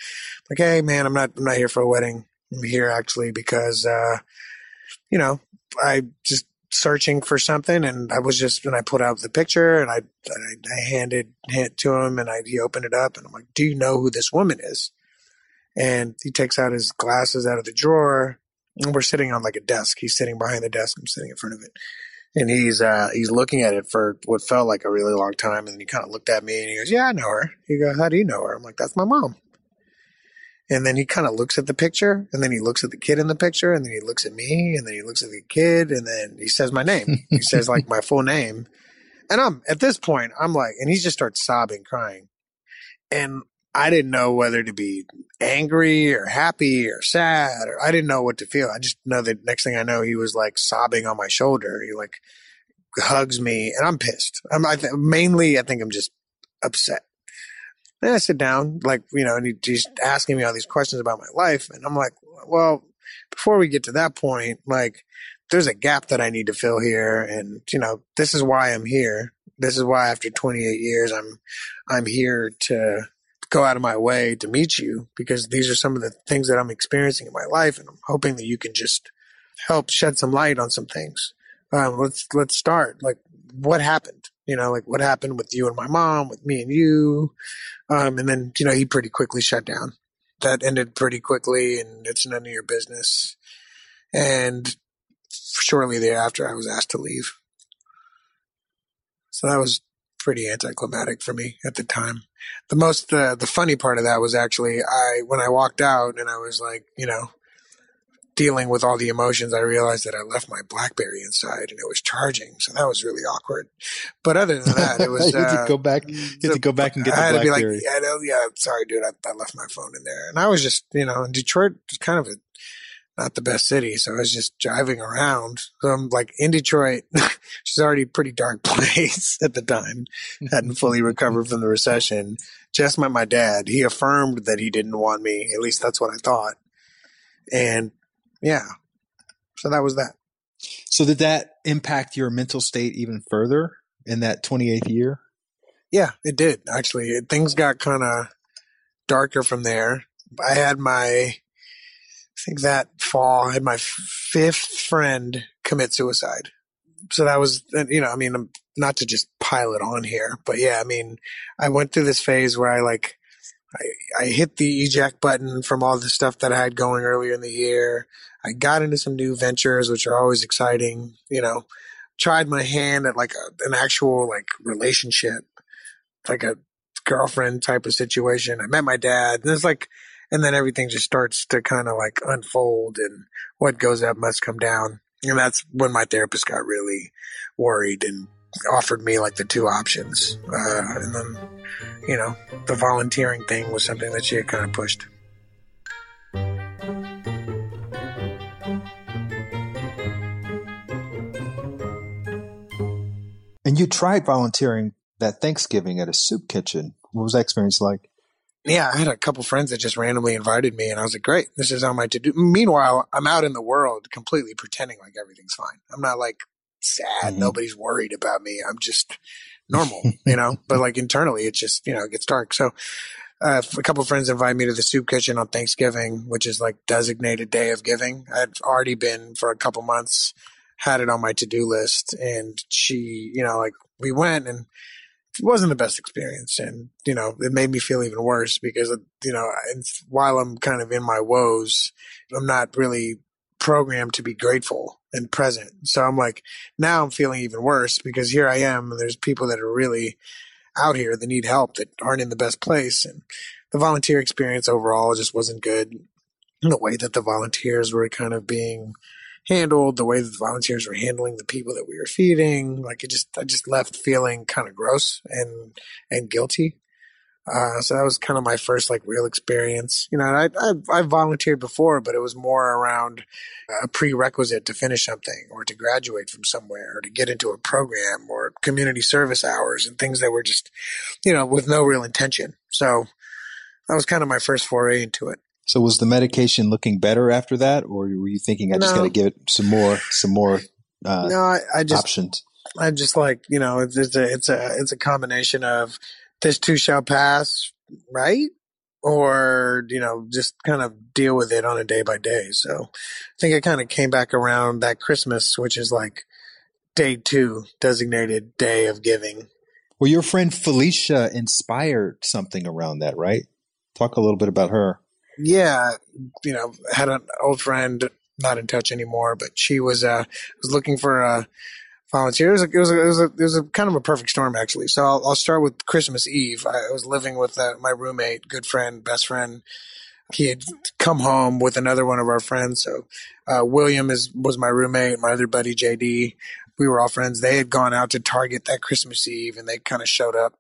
Speaker 2: like, hey, man, I'm not I'm not here for a wedding. I'm here actually because, uh, you know, I just searching for something, and I was just when I put out the picture and I I, I handed it to him, and I he opened it up, and I'm like, "Do you know who this woman is?" And he takes out his glasses out of the drawer, and we're sitting on like a desk. He's sitting behind the desk. I'm sitting in front of it, and he's uh, he's looking at it for what felt like a really long time, and then he kind of looked at me and he goes, "Yeah, I know her." He goes, "How do you know her?" I'm like, "That's my mom." And then he kind of looks at the picture, and then he looks at the kid in the picture, and then he looks at me, and then he looks at the kid, and then he says my name. he says like my full name. And I'm at this point, I'm like, and he just starts sobbing, crying. And I didn't know whether to be angry or happy or sad, or I didn't know what to feel. I just know that next thing I know, he was like sobbing on my shoulder. He like hugs me, and I'm pissed. I'm I th- mainly, I think I'm just upset. Then I sit down, like, you know, and he, he's asking me all these questions about my life. And I'm like, well, before we get to that point, like, there's a gap that I need to fill here. And, you know, this is why I'm here. This is why after 28 years, I'm, I'm here to go out of my way to meet you because these are some of the things that I'm experiencing in my life. And I'm hoping that you can just help shed some light on some things. Um, let's, let's start. Like, what happened? You know, like what happened with you and my mom, with me and you. Um, and then, you know, he pretty quickly shut down. That ended pretty quickly and it's none of your business. And shortly thereafter, I was asked to leave. So that was pretty anticlimactic for me at the time. The most, uh, the funny part of that was actually I, when I walked out and I was like, you know, dealing with all the emotions, I realized that I left my BlackBerry inside and it was charging. So that was really awkward. But other than that, it was.
Speaker 3: you had to uh, go back. You had to go back and get the
Speaker 2: I had
Speaker 3: BlackBerry.
Speaker 2: to be like, yeah, no, yeah, sorry, dude, I, I left my phone in there, and I was just, you know, in Detroit kind of a not the best city. So I was just driving around. So I'm like in Detroit, which is already a pretty dark place at the time, hadn't fully recovered from the recession. Just met my dad. He affirmed that he didn't want me. At least that's what I thought. And yeah, so that was that.
Speaker 3: So did that impact your mental state even further in that 28th year?
Speaker 2: Yeah, it did actually. It, things got kind of darker from there. I had my I think that fall, I had my fifth friend commit suicide. So that was, you know, I mean, not to just pile it on here, but yeah, I mean, I went through this phase where I like, I, I hit the eject button from all the stuff that I had going earlier in the year. I got into some new ventures, which are always exciting, you know, tried my hand at like a, an actual like relationship, like a girlfriend type of situation. I met my dad and it's like, and then everything just starts to kind of like unfold and what goes up must come down and that's when my therapist got really worried and offered me like the two options uh, and then you know the volunteering thing was something that she had kind of pushed
Speaker 3: and you tried volunteering that thanksgiving at a soup kitchen what was that experience like
Speaker 2: yeah, I had a couple friends that just randomly invited me, and I was like, "Great, this is on my to do." Meanwhile, I'm out in the world, completely pretending like everything's fine. I'm not like sad. Mm-hmm. Nobody's worried about me. I'm just normal, you know. But like internally, it just you know it gets dark. So uh, a couple of friends invited me to the soup kitchen on Thanksgiving, which is like designated day of giving. I'd already been for a couple months, had it on my to do list, and she, you know, like we went and it wasn't the best experience. And, you know, it made me feel even worse because, you know, while I'm kind of in my woes, I'm not really programmed to be grateful and present. So I'm like, now I'm feeling even worse because here I am and there's people that are really out here that need help that aren't in the best place. And the volunteer experience overall just wasn't good. The way that the volunteers were kind of being handled, the way that the volunteers were handling the people that we were feeding. Like it just, I just left feeling kind of gross and, and guilty. Uh, so that was kind of my first like real experience. You know, I, I, I volunteered before, but it was more around a prerequisite to finish something or to graduate from somewhere or to get into a program or community service hours and things that were just, you know, with no real intention. So that was kind of my first foray into it.
Speaker 3: So was the medication looking better after that, or were you thinking I just no. got to give it some more, some more? Uh,
Speaker 2: no, I, I just
Speaker 3: options.
Speaker 2: I just like you know it's, it's a it's a it's a combination of this too shall pass, right? Or you know just kind of deal with it on a day by day. So I think it kind of came back around that Christmas, which is like day two, designated day of giving.
Speaker 3: Well, your friend Felicia inspired something around that, right? Talk a little bit about her
Speaker 2: yeah, you know, had an old friend, not in touch anymore, but she was uh was looking for a volunteer. It was a, it was a, it was a, it was a kind of a perfect storm actually. So I'll, I'll start with Christmas Eve. I was living with uh, my roommate, good friend, best friend. He had come home with another one of our friends. So uh, William is was my roommate. My other buddy JD. We were all friends. They had gone out to Target that Christmas Eve, and they kind of showed up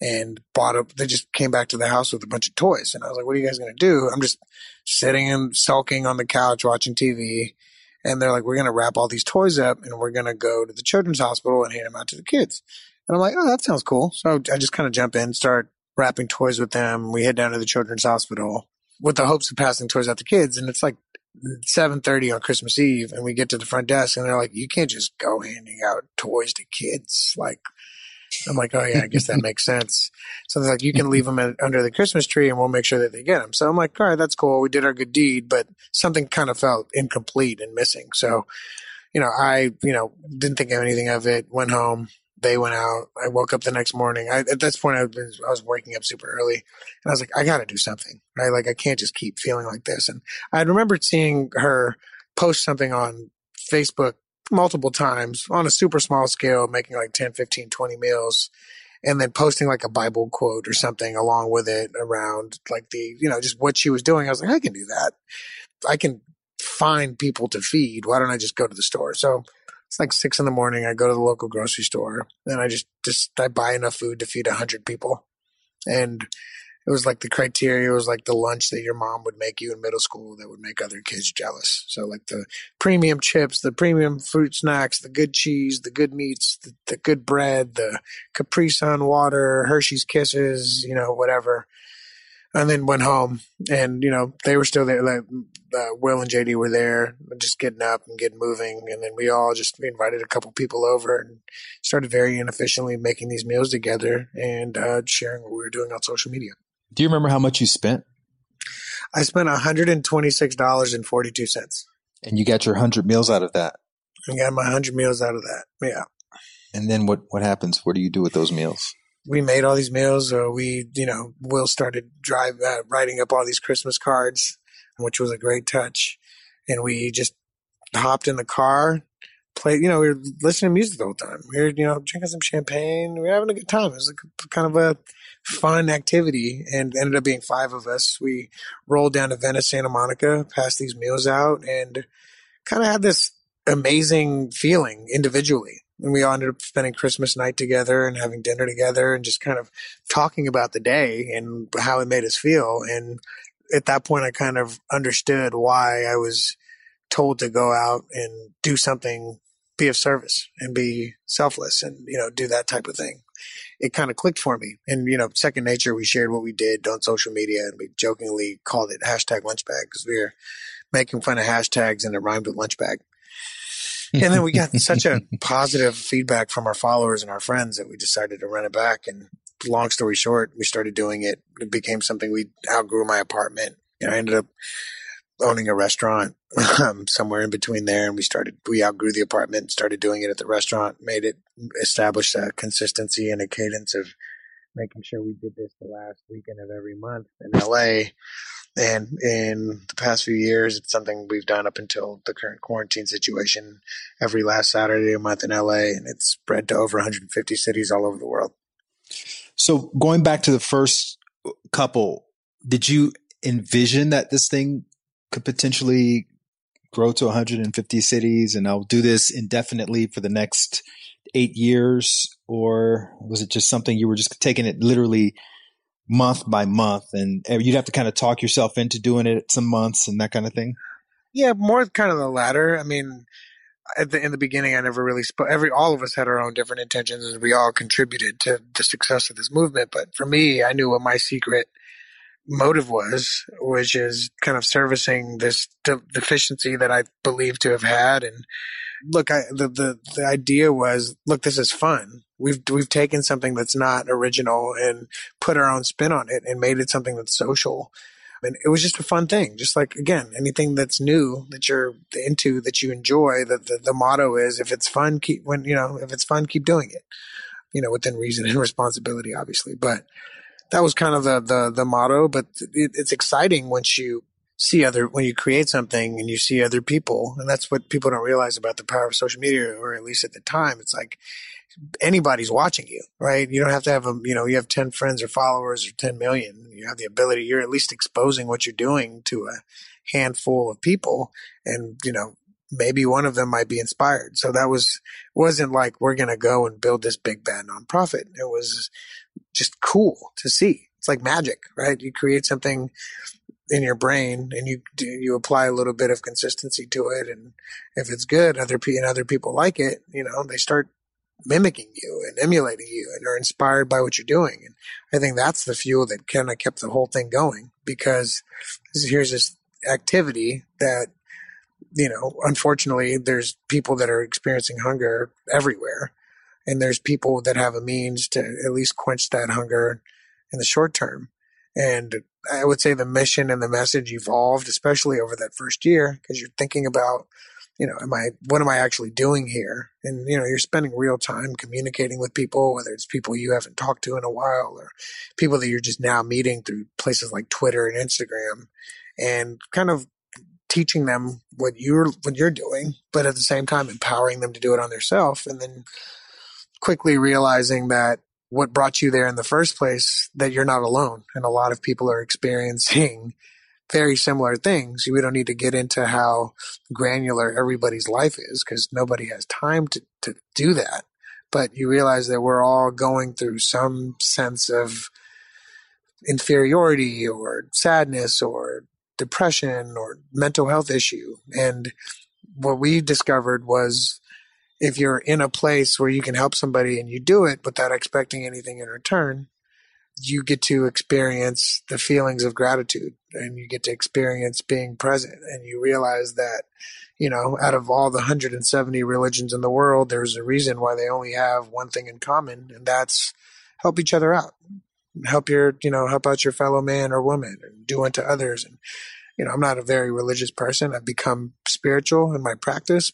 Speaker 2: and bought up. They just came back to the house with a bunch of toys, and I was like, "What are you guys going to do?" I'm just sitting and sulking on the couch watching TV, and they're like, "We're going to wrap all these toys up, and we're going to go to the children's hospital and hand them out to the kids." And I'm like, "Oh, that sounds cool." So I just kind of jump in, start wrapping toys with them. We head down to the children's hospital with the hopes of passing toys out to kids, and it's like 7:30 on Christmas Eve and we get to the front desk and they're like you can't just go handing out toys to kids like I'm like, oh yeah, I guess that makes sense. So they're like, you can leave them at, under the Christmas tree, and we'll make sure that they get them. So I'm like, all right, that's cool. We did our good deed, but something kind of felt incomplete and missing. So, you know, I, you know, didn't think of anything of it. Went home. They went out. I woke up the next morning. I, at this point, I was, I was waking up super early, and I was like, I got to do something, right? Like, I can't just keep feeling like this. And I remembered seeing her post something on Facebook multiple times on a super small scale, making like 10, 15, 20 meals and then posting like a Bible quote or something along with it around like the, you know, just what she was doing. I was like, I can do that. I can find people to feed. Why don't I just go to the store? So it's like six in the morning. I go to the local grocery store and I just, just, I buy enough food to feed a hundred people. And it was like the criteria was like the lunch that your mom would make you in middle school that would make other kids jealous. So like the premium chips, the premium fruit snacks, the good cheese, the good meats, the, the good bread, the Capri Sun water, Hershey's Kisses, you know, whatever. And then went home, and you know they were still there. Like uh, Will and JD were there, just getting up and getting moving. And then we all just we invited a couple people over and started very inefficiently making these meals together and uh, sharing what we were doing on social media.
Speaker 3: Do you remember how much you spent?
Speaker 2: I spent $126.42.
Speaker 3: And you got your 100 meals out of that?
Speaker 2: I got my 100 meals out of that. Yeah.
Speaker 3: And then what, what happens? What do you do with those meals?
Speaker 2: We made all these meals. Uh, we, you know, Will started drive, uh, writing up all these Christmas cards, which was a great touch. And we just hopped in the car, played, you know, we were listening to music the whole time. We were, you know, drinking some champagne. We were having a good time. It was like kind of a fun activity and ended up being five of us. We rolled down to Venice, Santa Monica, passed these meals out and kind of had this amazing feeling individually. And we all ended up spending Christmas night together and having dinner together and just kind of talking about the day and how it made us feel. And at that point, I kind of understood why I was told to go out and do something, be of service and be selfless and, you know, do that type of thing it kind of clicked for me. And, you know, second nature, we shared what we did on social media and we jokingly called it hashtag lunchbag because we were making fun of hashtags and it rhymed with lunchbag. and then we got such a positive feedback from our followers and our friends that we decided to run it back. And long story short, we started doing it. It became something we outgrew my apartment. And I ended up owning a restaurant um, somewhere in between there, and we started we outgrew the apartment, started doing it at the restaurant, made it established a consistency and a cadence of making sure we did this the last weekend of every month in LA. And in the past few years, it's something we've done up until the current quarantine situation every last Saturday of a month in LA, and it's spread to over 150 cities all over the world.
Speaker 3: So, going back to the first couple, did you envision that this thing could potentially grow to 150 cities and I'll do this indefinitely for the next eight years? Or was it just something you were just taking it literally month by month and you'd have to kind of talk yourself into doing it some months and that kind of thing?
Speaker 2: Yeah, more kind of the latter. I mean, the, in the beginning, I never really spoke. Every all of us had our own different intentions, and we all contributed to the success of this movement. But for me, I knew what my secret motive was, which is kind of servicing this de- deficiency that I believe to have had. And look, I, the, the, the idea was, look, this is fun. We've, we've taken something that's not original and put our own spin on it and made it something that's social. And it was just a fun thing. Just like, again, anything that's new that you're into, that you enjoy, that the, the motto is, if it's fun, keep, when, you know, if it's fun, keep doing it, you know, within reason and responsibility, obviously. But, that was kind of the the, the motto. But it, it's exciting once you see other when you create something and you see other people, and that's what people don't realize about the power of social media, or at least at the time, it's like anybody's watching you, right? You don't have to have a, you know, you have 10 friends or followers or 10 million. You have the ability, you're at least exposing what you're doing to a handful of people. And, you know, maybe one of them might be inspired. So that was, wasn't like, we're going to go and build this big bad nonprofit. It was just cool to see. It's like magic, right? You create something in your brain and you you apply a little bit of consistency to it and if it's good other and other people like it you know they start mimicking you and emulating you and are inspired by what you're doing and i think that's the fuel that kind of kept the whole thing going because here's this activity that you know unfortunately there's people that are experiencing hunger everywhere and there's people that have a means to at least quench that hunger in the short term. And I would say the mission and the message evolved, especially over that first year, because you're thinking about, you know, am I, what am I actually doing here? And, you know, you're spending real time communicating with people, whether it's people you haven't talked to in a while or people that you're just now meeting through places like Twitter and Instagram and kind of teaching them what you're, what you're doing, but at the same time empowering them to do it on themselves. And then quickly realizing that what brought you there in the first place, that you're not alone. And a lot of people are experiencing very similar things. We don't need to get into how granular everybody's life is because nobody has time to, to do that. But you realize that we're all going through some sense of inferiority or sadness or depression or mental health issue. And what we discovered was if you're in a place where you can help somebody and you do it without expecting anything in return, you get to experience the feelings of gratitude and you get to experience being present. And you realize that you know out of all the 170 religions in the world there's a reason why they only have one thing in common and that's help each other out. Help your you know help out your fellow man or woman and do unto others. And you know i'm not a very religious person. I've become spiritual in my practice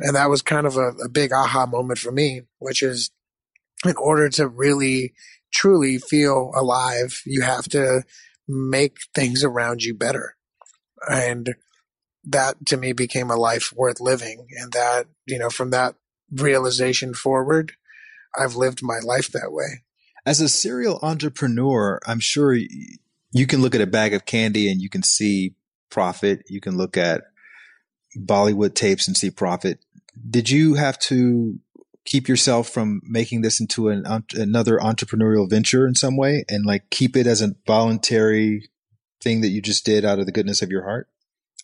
Speaker 2: and that was kind of a, a big aha moment for me which is in order to really truly feel alive, you have to make things around you better. And that to me became a life worth living. And that, you know, from that realization forward, I've lived my life that way.
Speaker 3: As a serial entrepreneur, I'm sure you can look at a bag of candy and you can see profit. You can look at Bollywood tapes and see profit. Did you have to keep yourself from making this into an another entrepreneurial venture in some way and like keep it as a voluntary thing that you just did out of the goodness of your heart?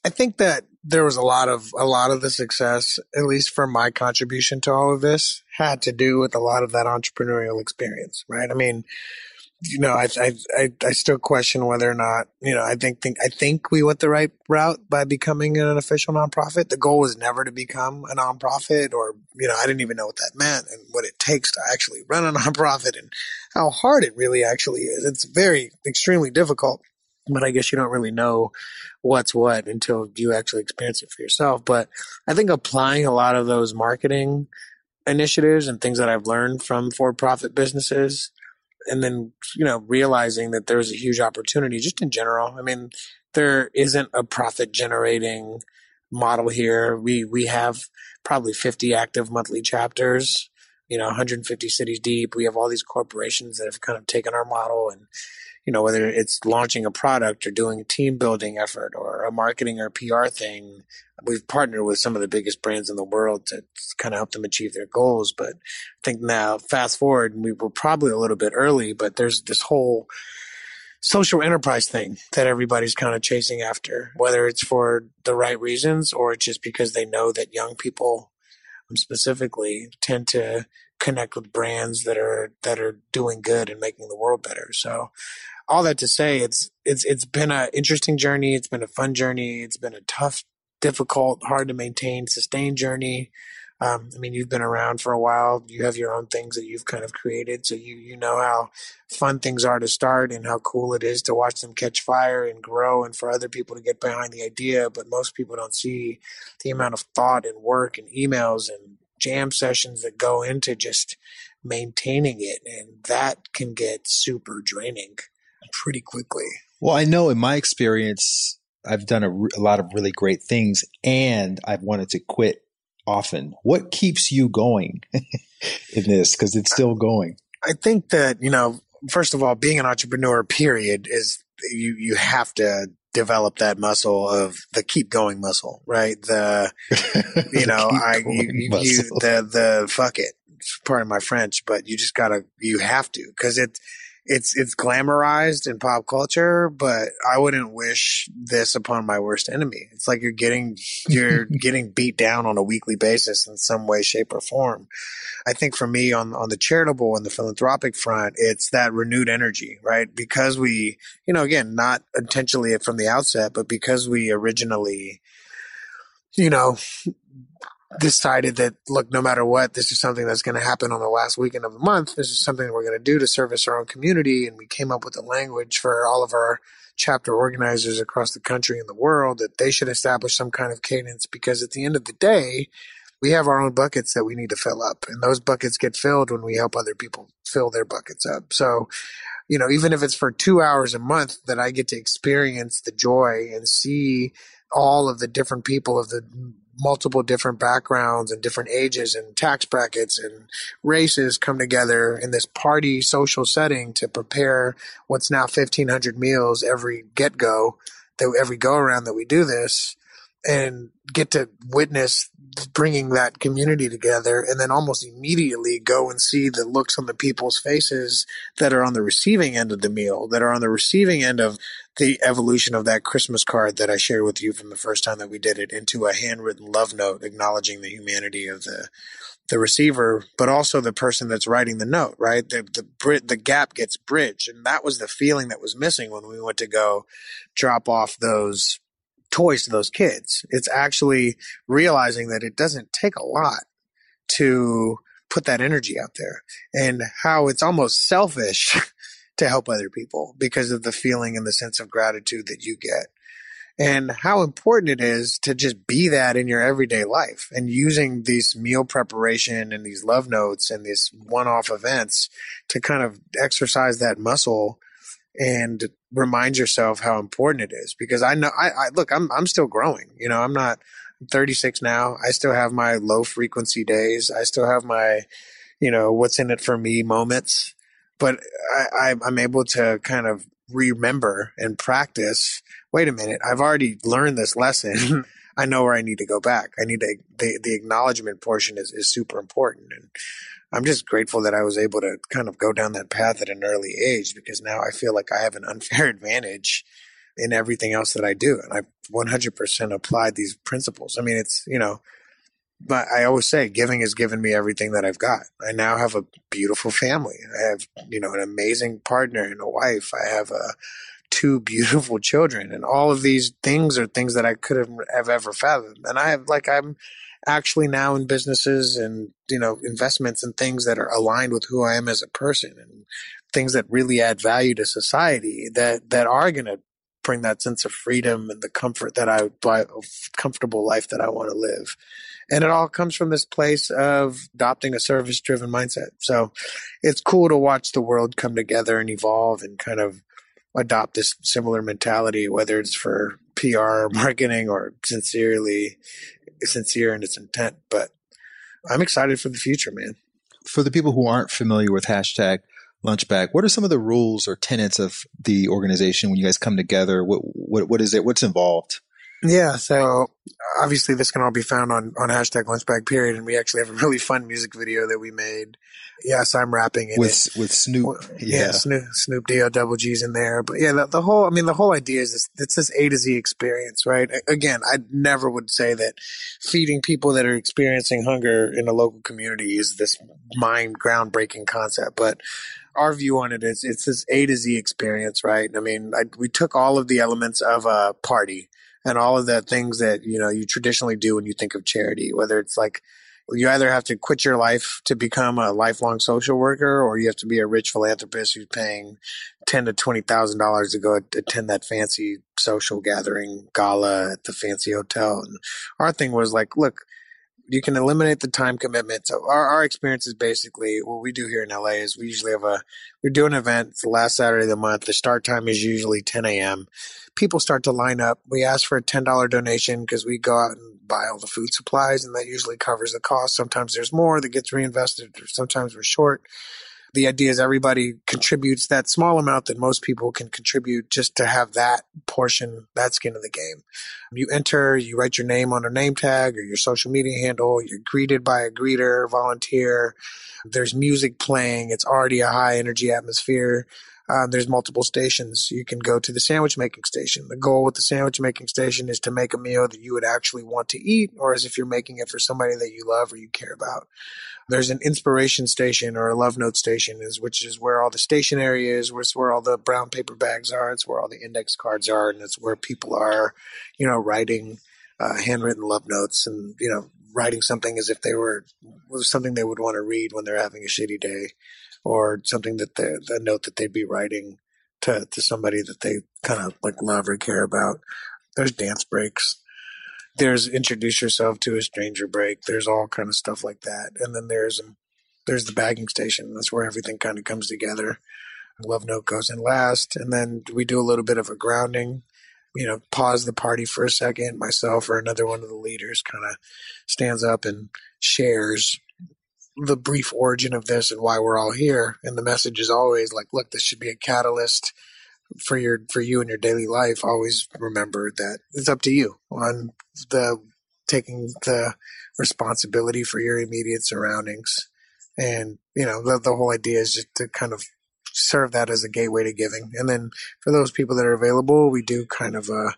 Speaker 2: I think that there was a lot of a lot of the success, at least for my contribution to all of this, had to do with a lot of that entrepreneurial experience, right? I mean, you know, I, I, I, I, still question whether or not, you know, I think, think, I think we went the right route by becoming an official nonprofit. The goal was never to become a nonprofit or, you know, I didn't even know what that meant and what it takes to actually run a nonprofit and how hard it really actually is. It's very, extremely difficult, but I guess you don't really know what's what until you actually experience it for yourself. But I think applying a lot of those marketing initiatives and things that I've learned from for profit businesses and then you know realizing that there's a huge opportunity just in general. I mean, there isn't a profit generating model here. We we have probably 50 active monthly chapters. You know, 150 cities deep. We have all these corporations that have kind of taken our model and you know, whether it's launching a product or doing a team building effort or a marketing or PR thing, we've partnered with some of the biggest brands in the world to kind of help them achieve their goals. But I think now, fast forward, we were probably a little bit early, but there's this whole social enterprise thing that everybody's kind of chasing after, whether it's for the right reasons or just because they know that young people um, specifically tend to connect with brands that are that are doing good and making the world better. So all that to say, it's it's it's been an interesting journey. It's been a fun journey. It's been a tough, difficult, hard to maintain, sustained journey. Um, I mean, you've been around for a while. You have your own things that you've kind of created, so you you know how fun things are to start and how cool it is to watch them catch fire and grow, and for other people to get behind the idea. But most people don't see the amount of thought and work and emails and jam sessions that go into just maintaining it, and that can get super draining pretty quickly.
Speaker 3: Well, I know in my experience, I've done a, a lot of really great things and I've wanted to quit often. What keeps you going in this? Because it's still going.
Speaker 2: I think that, you know, first of all, being an entrepreneur, period, is you, you have to develop that muscle of the keep going muscle, right? The, you know, I, you, you, you, the, the fuck it, part of my French, but you just gotta, you have to, cause it, it's it's glamorized in pop culture, but I wouldn't wish this upon my worst enemy. It's like you're getting you're getting beat down on a weekly basis in some way, shape, or form. I think for me on on the charitable and the philanthropic front, it's that renewed energy, right? Because we, you know, again, not intentionally from the outset, but because we originally you know, decided that look, no matter what, this is something that's going to happen on the last weekend of the month. This is something we're going to do to service our own community, and we came up with a language for all of our chapter organizers across the country and the world that they should establish some kind of cadence because at the end of the day, we have our own buckets that we need to fill up, and those buckets get filled when we help other people fill their buckets up. So, you know, even if it's for two hours a month that I get to experience the joy and see all of the different people of the multiple different backgrounds and different ages and tax brackets and races come together in this party social setting to prepare what's now 1500 meals every get go that every go around that we do this and get to witness bringing that community together and then almost immediately go and see the looks on the people's faces that are on the receiving end of the meal, that are on the receiving end of the evolution of that Christmas card that I shared with you from the first time that we did it into a handwritten love note acknowledging the humanity of the the receiver, but also the person that's writing the note, right? The the the gap gets bridged, and that was the feeling that was missing when we went to go drop off those toys to those kids. It's actually realizing that it doesn't take a lot to put that energy out there and how it's almost selfish to help other people because of the feeling and the sense of gratitude that you get and how important it is to just be that in your everyday life and using these meal preparation and these love notes and these one-off events to kind of exercise that muscle and remind yourself how important it is because I know I, I look I'm I'm still growing. You know, I'm not I'm 36 now. I still have my low frequency days. I still have my, you know, what's in it for me moments. But I, I I'm able to kind of remember and practice. Wait a minute, I've already learned this lesson. I know where I need to go back. I need to the the acknowledgement portion is, is super important and I'm just grateful that I was able to kind of go down that path at an early age because now I feel like I have an unfair advantage in everything else that I do. And I 100% applied these principles. I mean, it's, you know, but I always say giving has given me everything that I've got. I now have a beautiful family. I have, you know, an amazing partner and a wife. I have uh, two beautiful children and all of these things are things that I could have, have ever fathomed. And I have like, I'm, actually now in businesses and you know investments and things that are aligned with who I am as a person and things that really add value to society that that are going to bring that sense of freedom and the comfort that I comfortable life that I want to live. And it all comes from this place of adopting a service driven mindset. So it's cool to watch the world come together and evolve and kind of adopt this similar mentality, whether it's for PR, marketing, or sincerely sincere in its intent. But I'm excited for the future, man.
Speaker 3: For the people who aren't familiar with hashtag Lunchbag, what are some of the rules or tenets of the organization when you guys come together? What what what is it? What's involved?
Speaker 2: Yeah, so obviously this can all be found on on hashtag Lunchbag period, and we actually have a really fun music video that we made Yes, I'm rapping in
Speaker 3: with
Speaker 2: it.
Speaker 3: with Snoop.
Speaker 2: Yeah, yeah Snoop, Snoop D O double G's in there. But yeah, the, the, whole I mean the whole idea is this it's this A to Z experience, right? Again, I never would say that feeding people that are experiencing hunger in a local community is this mind groundbreaking concept, but our view on it is it's this A to Z experience, right? I mean, I, we took all of the elements of a party and all of the things that you know you traditionally do when you think of charity, whether it's like you either have to quit your life to become a lifelong social worker or you have to be a rich philanthropist who's paying ten to twenty thousand dollars to go attend that fancy social gathering gala at the fancy hotel. And our thing was like, look, you can eliminate the time commitment. So our, our experience is basically what we do here in LA is we usually have a we do an event. It's the last Saturday of the month. The start time is usually 10 a.m. People start to line up. We ask for a ten dollar donation because we go out and buy all the food supplies, and that usually covers the cost. Sometimes there's more that gets reinvested, sometimes we're short. The idea is everybody contributes that small amount that most people can contribute just to have that portion, that skin of the game. You enter, you write your name on a name tag or your social media handle, you're greeted by a greeter, volunteer. There's music playing. It's already a high energy atmosphere. Uh, there's multiple stations. You can go to the sandwich making station. The goal with the sandwich making station is to make a meal that you would actually want to eat, or as if you're making it for somebody that you love or you care about. There's an inspiration station or a love note station, is which is where all the stationery is, where where all the brown paper bags are, it's where all the index cards are, and it's where people are, you know, writing uh, handwritten love notes and you know writing something as if they were was something they would want to read when they're having a shitty day or something that the note that they'd be writing to to somebody that they kind of like love or care about. There's dance breaks. There's introduce yourself to a stranger break. There's all kind of stuff like that. And then there's um, there's the bagging station. That's where everything kind of comes together. Love note goes in last, and then we do a little bit of a grounding. You know, pause the party for a second. Myself or another one of the leaders kind of stands up and shares the brief origin of this and why we're all here. And the message is always like, look, this should be a catalyst for your for you in your daily life, always remember that it's up to you on the taking the responsibility for your immediate surroundings. And you know the the whole idea is just to kind of serve that as a gateway to giving. And then for those people that are available, we do kind of a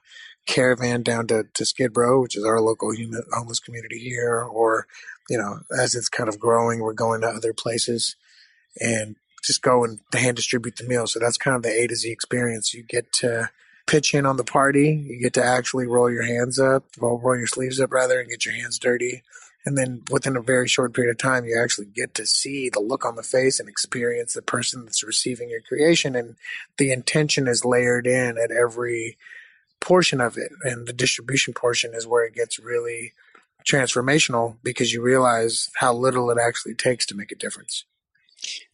Speaker 2: caravan down to, to Skid Row, which is our local homeless community here, or you know, as it's kind of growing, we're going to other places and just go and hand distribute the meal. So that's kind of the A to Z experience. You get to pitch in on the party. You get to actually roll your hands up, roll, roll your sleeves up rather, and get your hands dirty. And then within a very short period of time, you actually get to see the look on the face and experience the person that's receiving your creation. And the intention is layered in at every portion of it. And the distribution portion is where it gets really transformational because you realize how little it actually takes to make a difference.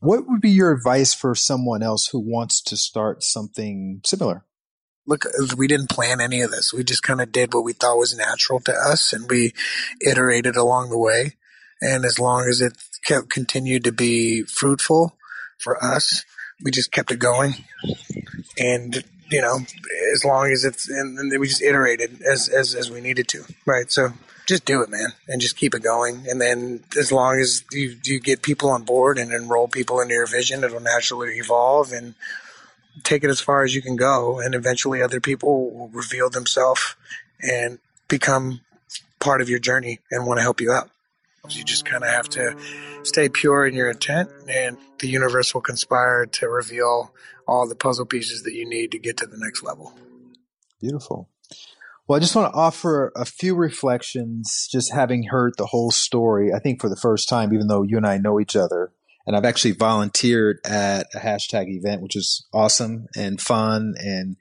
Speaker 1: What would be your advice for someone else who wants to start something similar?
Speaker 2: Look, we didn't plan any of this. We just kind of did what we thought was natural to us and we iterated along the way. And as long as it kept, continued to be fruitful for us, we just kept it going. And, you know, as long as it's, and, and we just iterated as, as, as we needed to. Right. So just do it, man, and just keep it going. And then as long as you, you get people on board and enroll people into your vision, it'll naturally evolve and take it as far as you can go. And eventually other people will reveal themselves and become part of your journey and want to help you out. You just kind of have to stay pure in your intent, and the universe will conspire to reveal all the puzzle pieces that you need to get to the next level.
Speaker 1: Beautiful. Well, I just want to offer a few reflections, just having heard the whole story, I think for the first time, even though you and I know each other. And I've actually volunteered at a hashtag event, which is awesome and fun and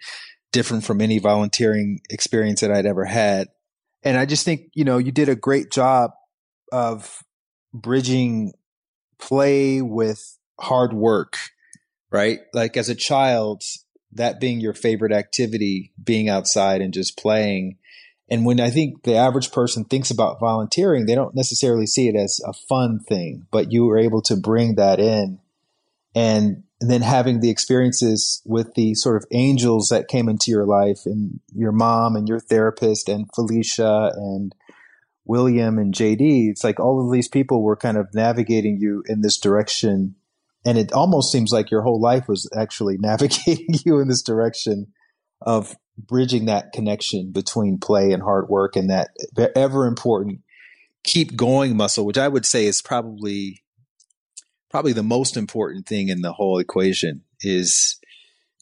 Speaker 1: different from any volunteering experience that I'd ever had. And I just think, you know, you did a great job of bridging play with hard work, right? Like as a child, that being your favorite activity, being outside and just playing. And when I think the average person thinks about volunteering, they don't necessarily see it as a fun thing, but you were able to bring that in and, then having the experiences with the sort of angels that came into your life and your mom and your therapist and Felicia and William and JD. It's like all of these people were kind of navigating you in this direction and it almost seems like your whole life was actually navigating you in this direction of bridging that connection between play and hard work and that ever important keep going muscle which i would say is probably probably the most important thing in the whole equation is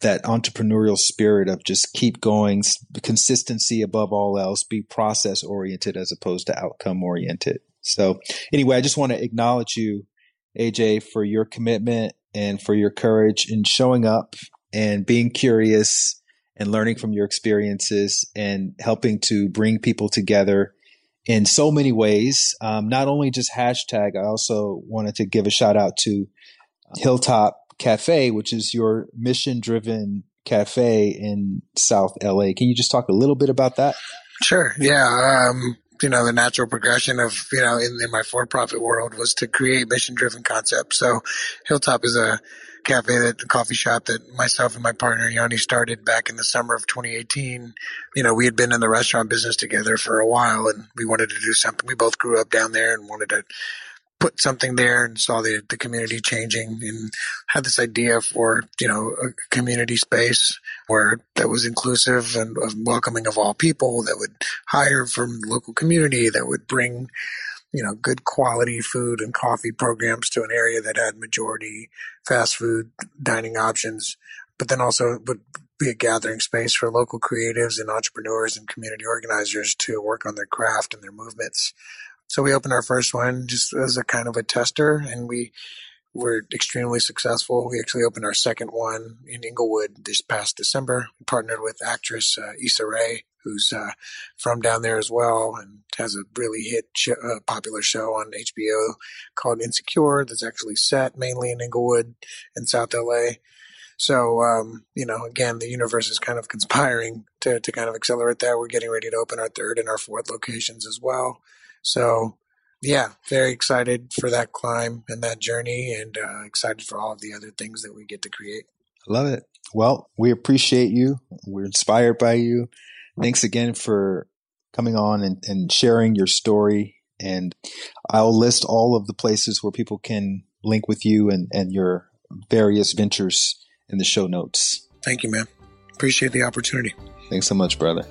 Speaker 1: that entrepreneurial spirit of just keep going consistency above all else be process oriented as opposed to outcome oriented so anyway i just want to acknowledge you AJ, for your commitment and for your courage in showing up and being curious and learning from your experiences and helping to bring people together in so many ways. Um, not only just hashtag, I also wanted to give a shout out to Hilltop Cafe, which is your mission driven cafe in South LA. Can you just talk a little bit about that?
Speaker 2: Sure. Yeah. Um, you know, the natural progression of, you know, in, in my for profit world was to create mission driven concepts. So Hilltop is a cafe that coffee shop that myself and my partner Yanni started back in the summer of 2018. You know, we had been in the restaurant business together for a while and we wanted to do something. We both grew up down there and wanted to put something there and saw the, the community changing and had this idea for, you know, a community space where that was inclusive and welcoming of all people that would hire from the local community that would bring, you know, good quality food and coffee programs to an area that had majority fast food dining options, but then also would be a gathering space for local creatives and entrepreneurs and community organizers to work on their craft and their movements. So we opened our first one just as a kind of a tester, and we were extremely successful. We actually opened our second one in Inglewood this past December. We partnered with actress uh, Issa Rae, who's uh, from down there as well, and has a really hit uh, popular show on HBO called Insecure. That's actually set mainly in Inglewood and South LA. So, um, you know, again, the universe is kind of conspiring to, to kind of accelerate that. We're getting ready to open our third and our fourth locations as well. So, yeah, very excited for that climb and that journey, and uh, excited for all of the other things that we get to create.
Speaker 3: Love it. Well, we appreciate you. We're inspired by you. Thanks again for coming on and, and sharing your story. And I'll list all of the places where people can link with you and, and your various ventures in the show notes.
Speaker 2: Thank you, man. Appreciate the opportunity.
Speaker 3: Thanks so much, brother.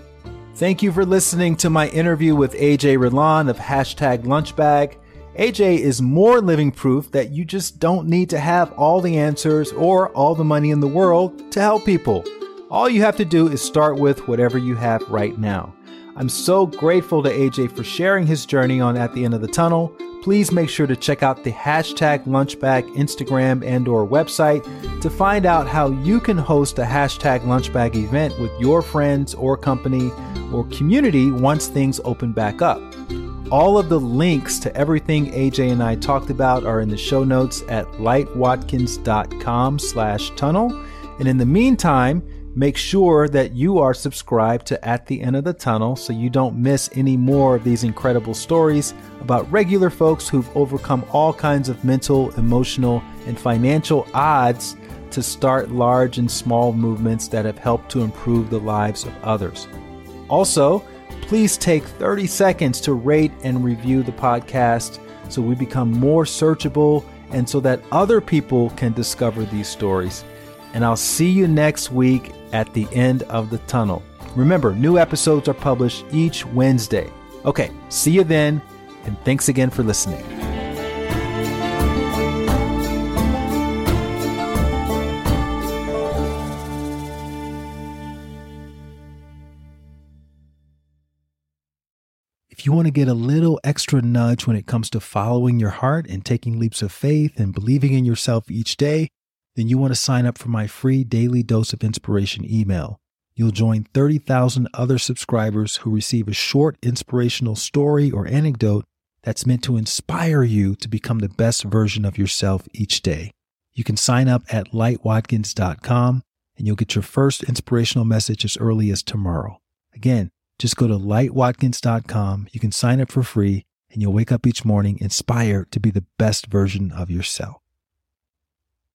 Speaker 1: Thank you for listening to my interview with AJ Ryan of hashtag Lunchbag. AJ is more living proof that you just don't need to have all the answers or all the money in the world to help people. All you have to do is start with whatever you have right now. I'm so grateful to AJ for sharing his journey on At the End of the Tunnel. Please make sure to check out the hashtag Lunchbag Instagram and or website to find out how you can host a hashtag Lunchbag event with your friends or company or community once things open back up. All of the links to everything AJ and I talked about are in the show notes at lightwatkins.com slash tunnel. And in the meantime, make sure that you are subscribed to At the End of the Tunnel so you don't miss any more of these incredible stories about regular folks who've overcome all kinds of mental, emotional, and financial odds to start large and small movements that have helped to improve the lives of others. Also, please take 30 seconds to rate and review the podcast so we become more searchable and so that other people can discover these stories. And I'll see you next week at the end of the tunnel. Remember, new episodes are published each Wednesday. Okay, see you then, and thanks again for listening. If you want to get a little extra nudge when it comes to following your heart and taking leaps of faith and believing in yourself each day, then you want to sign up for my free daily dose of inspiration email. You'll join 30,000 other subscribers who receive a short inspirational story or anecdote that's meant to inspire you to become the best version of yourself each day. You can sign up at lightwatkins.com and you'll get your first inspirational message as early as tomorrow. Again, just go to lightwatkins.com. You can sign up for free and you'll wake up each morning inspired to be the best version of yourself.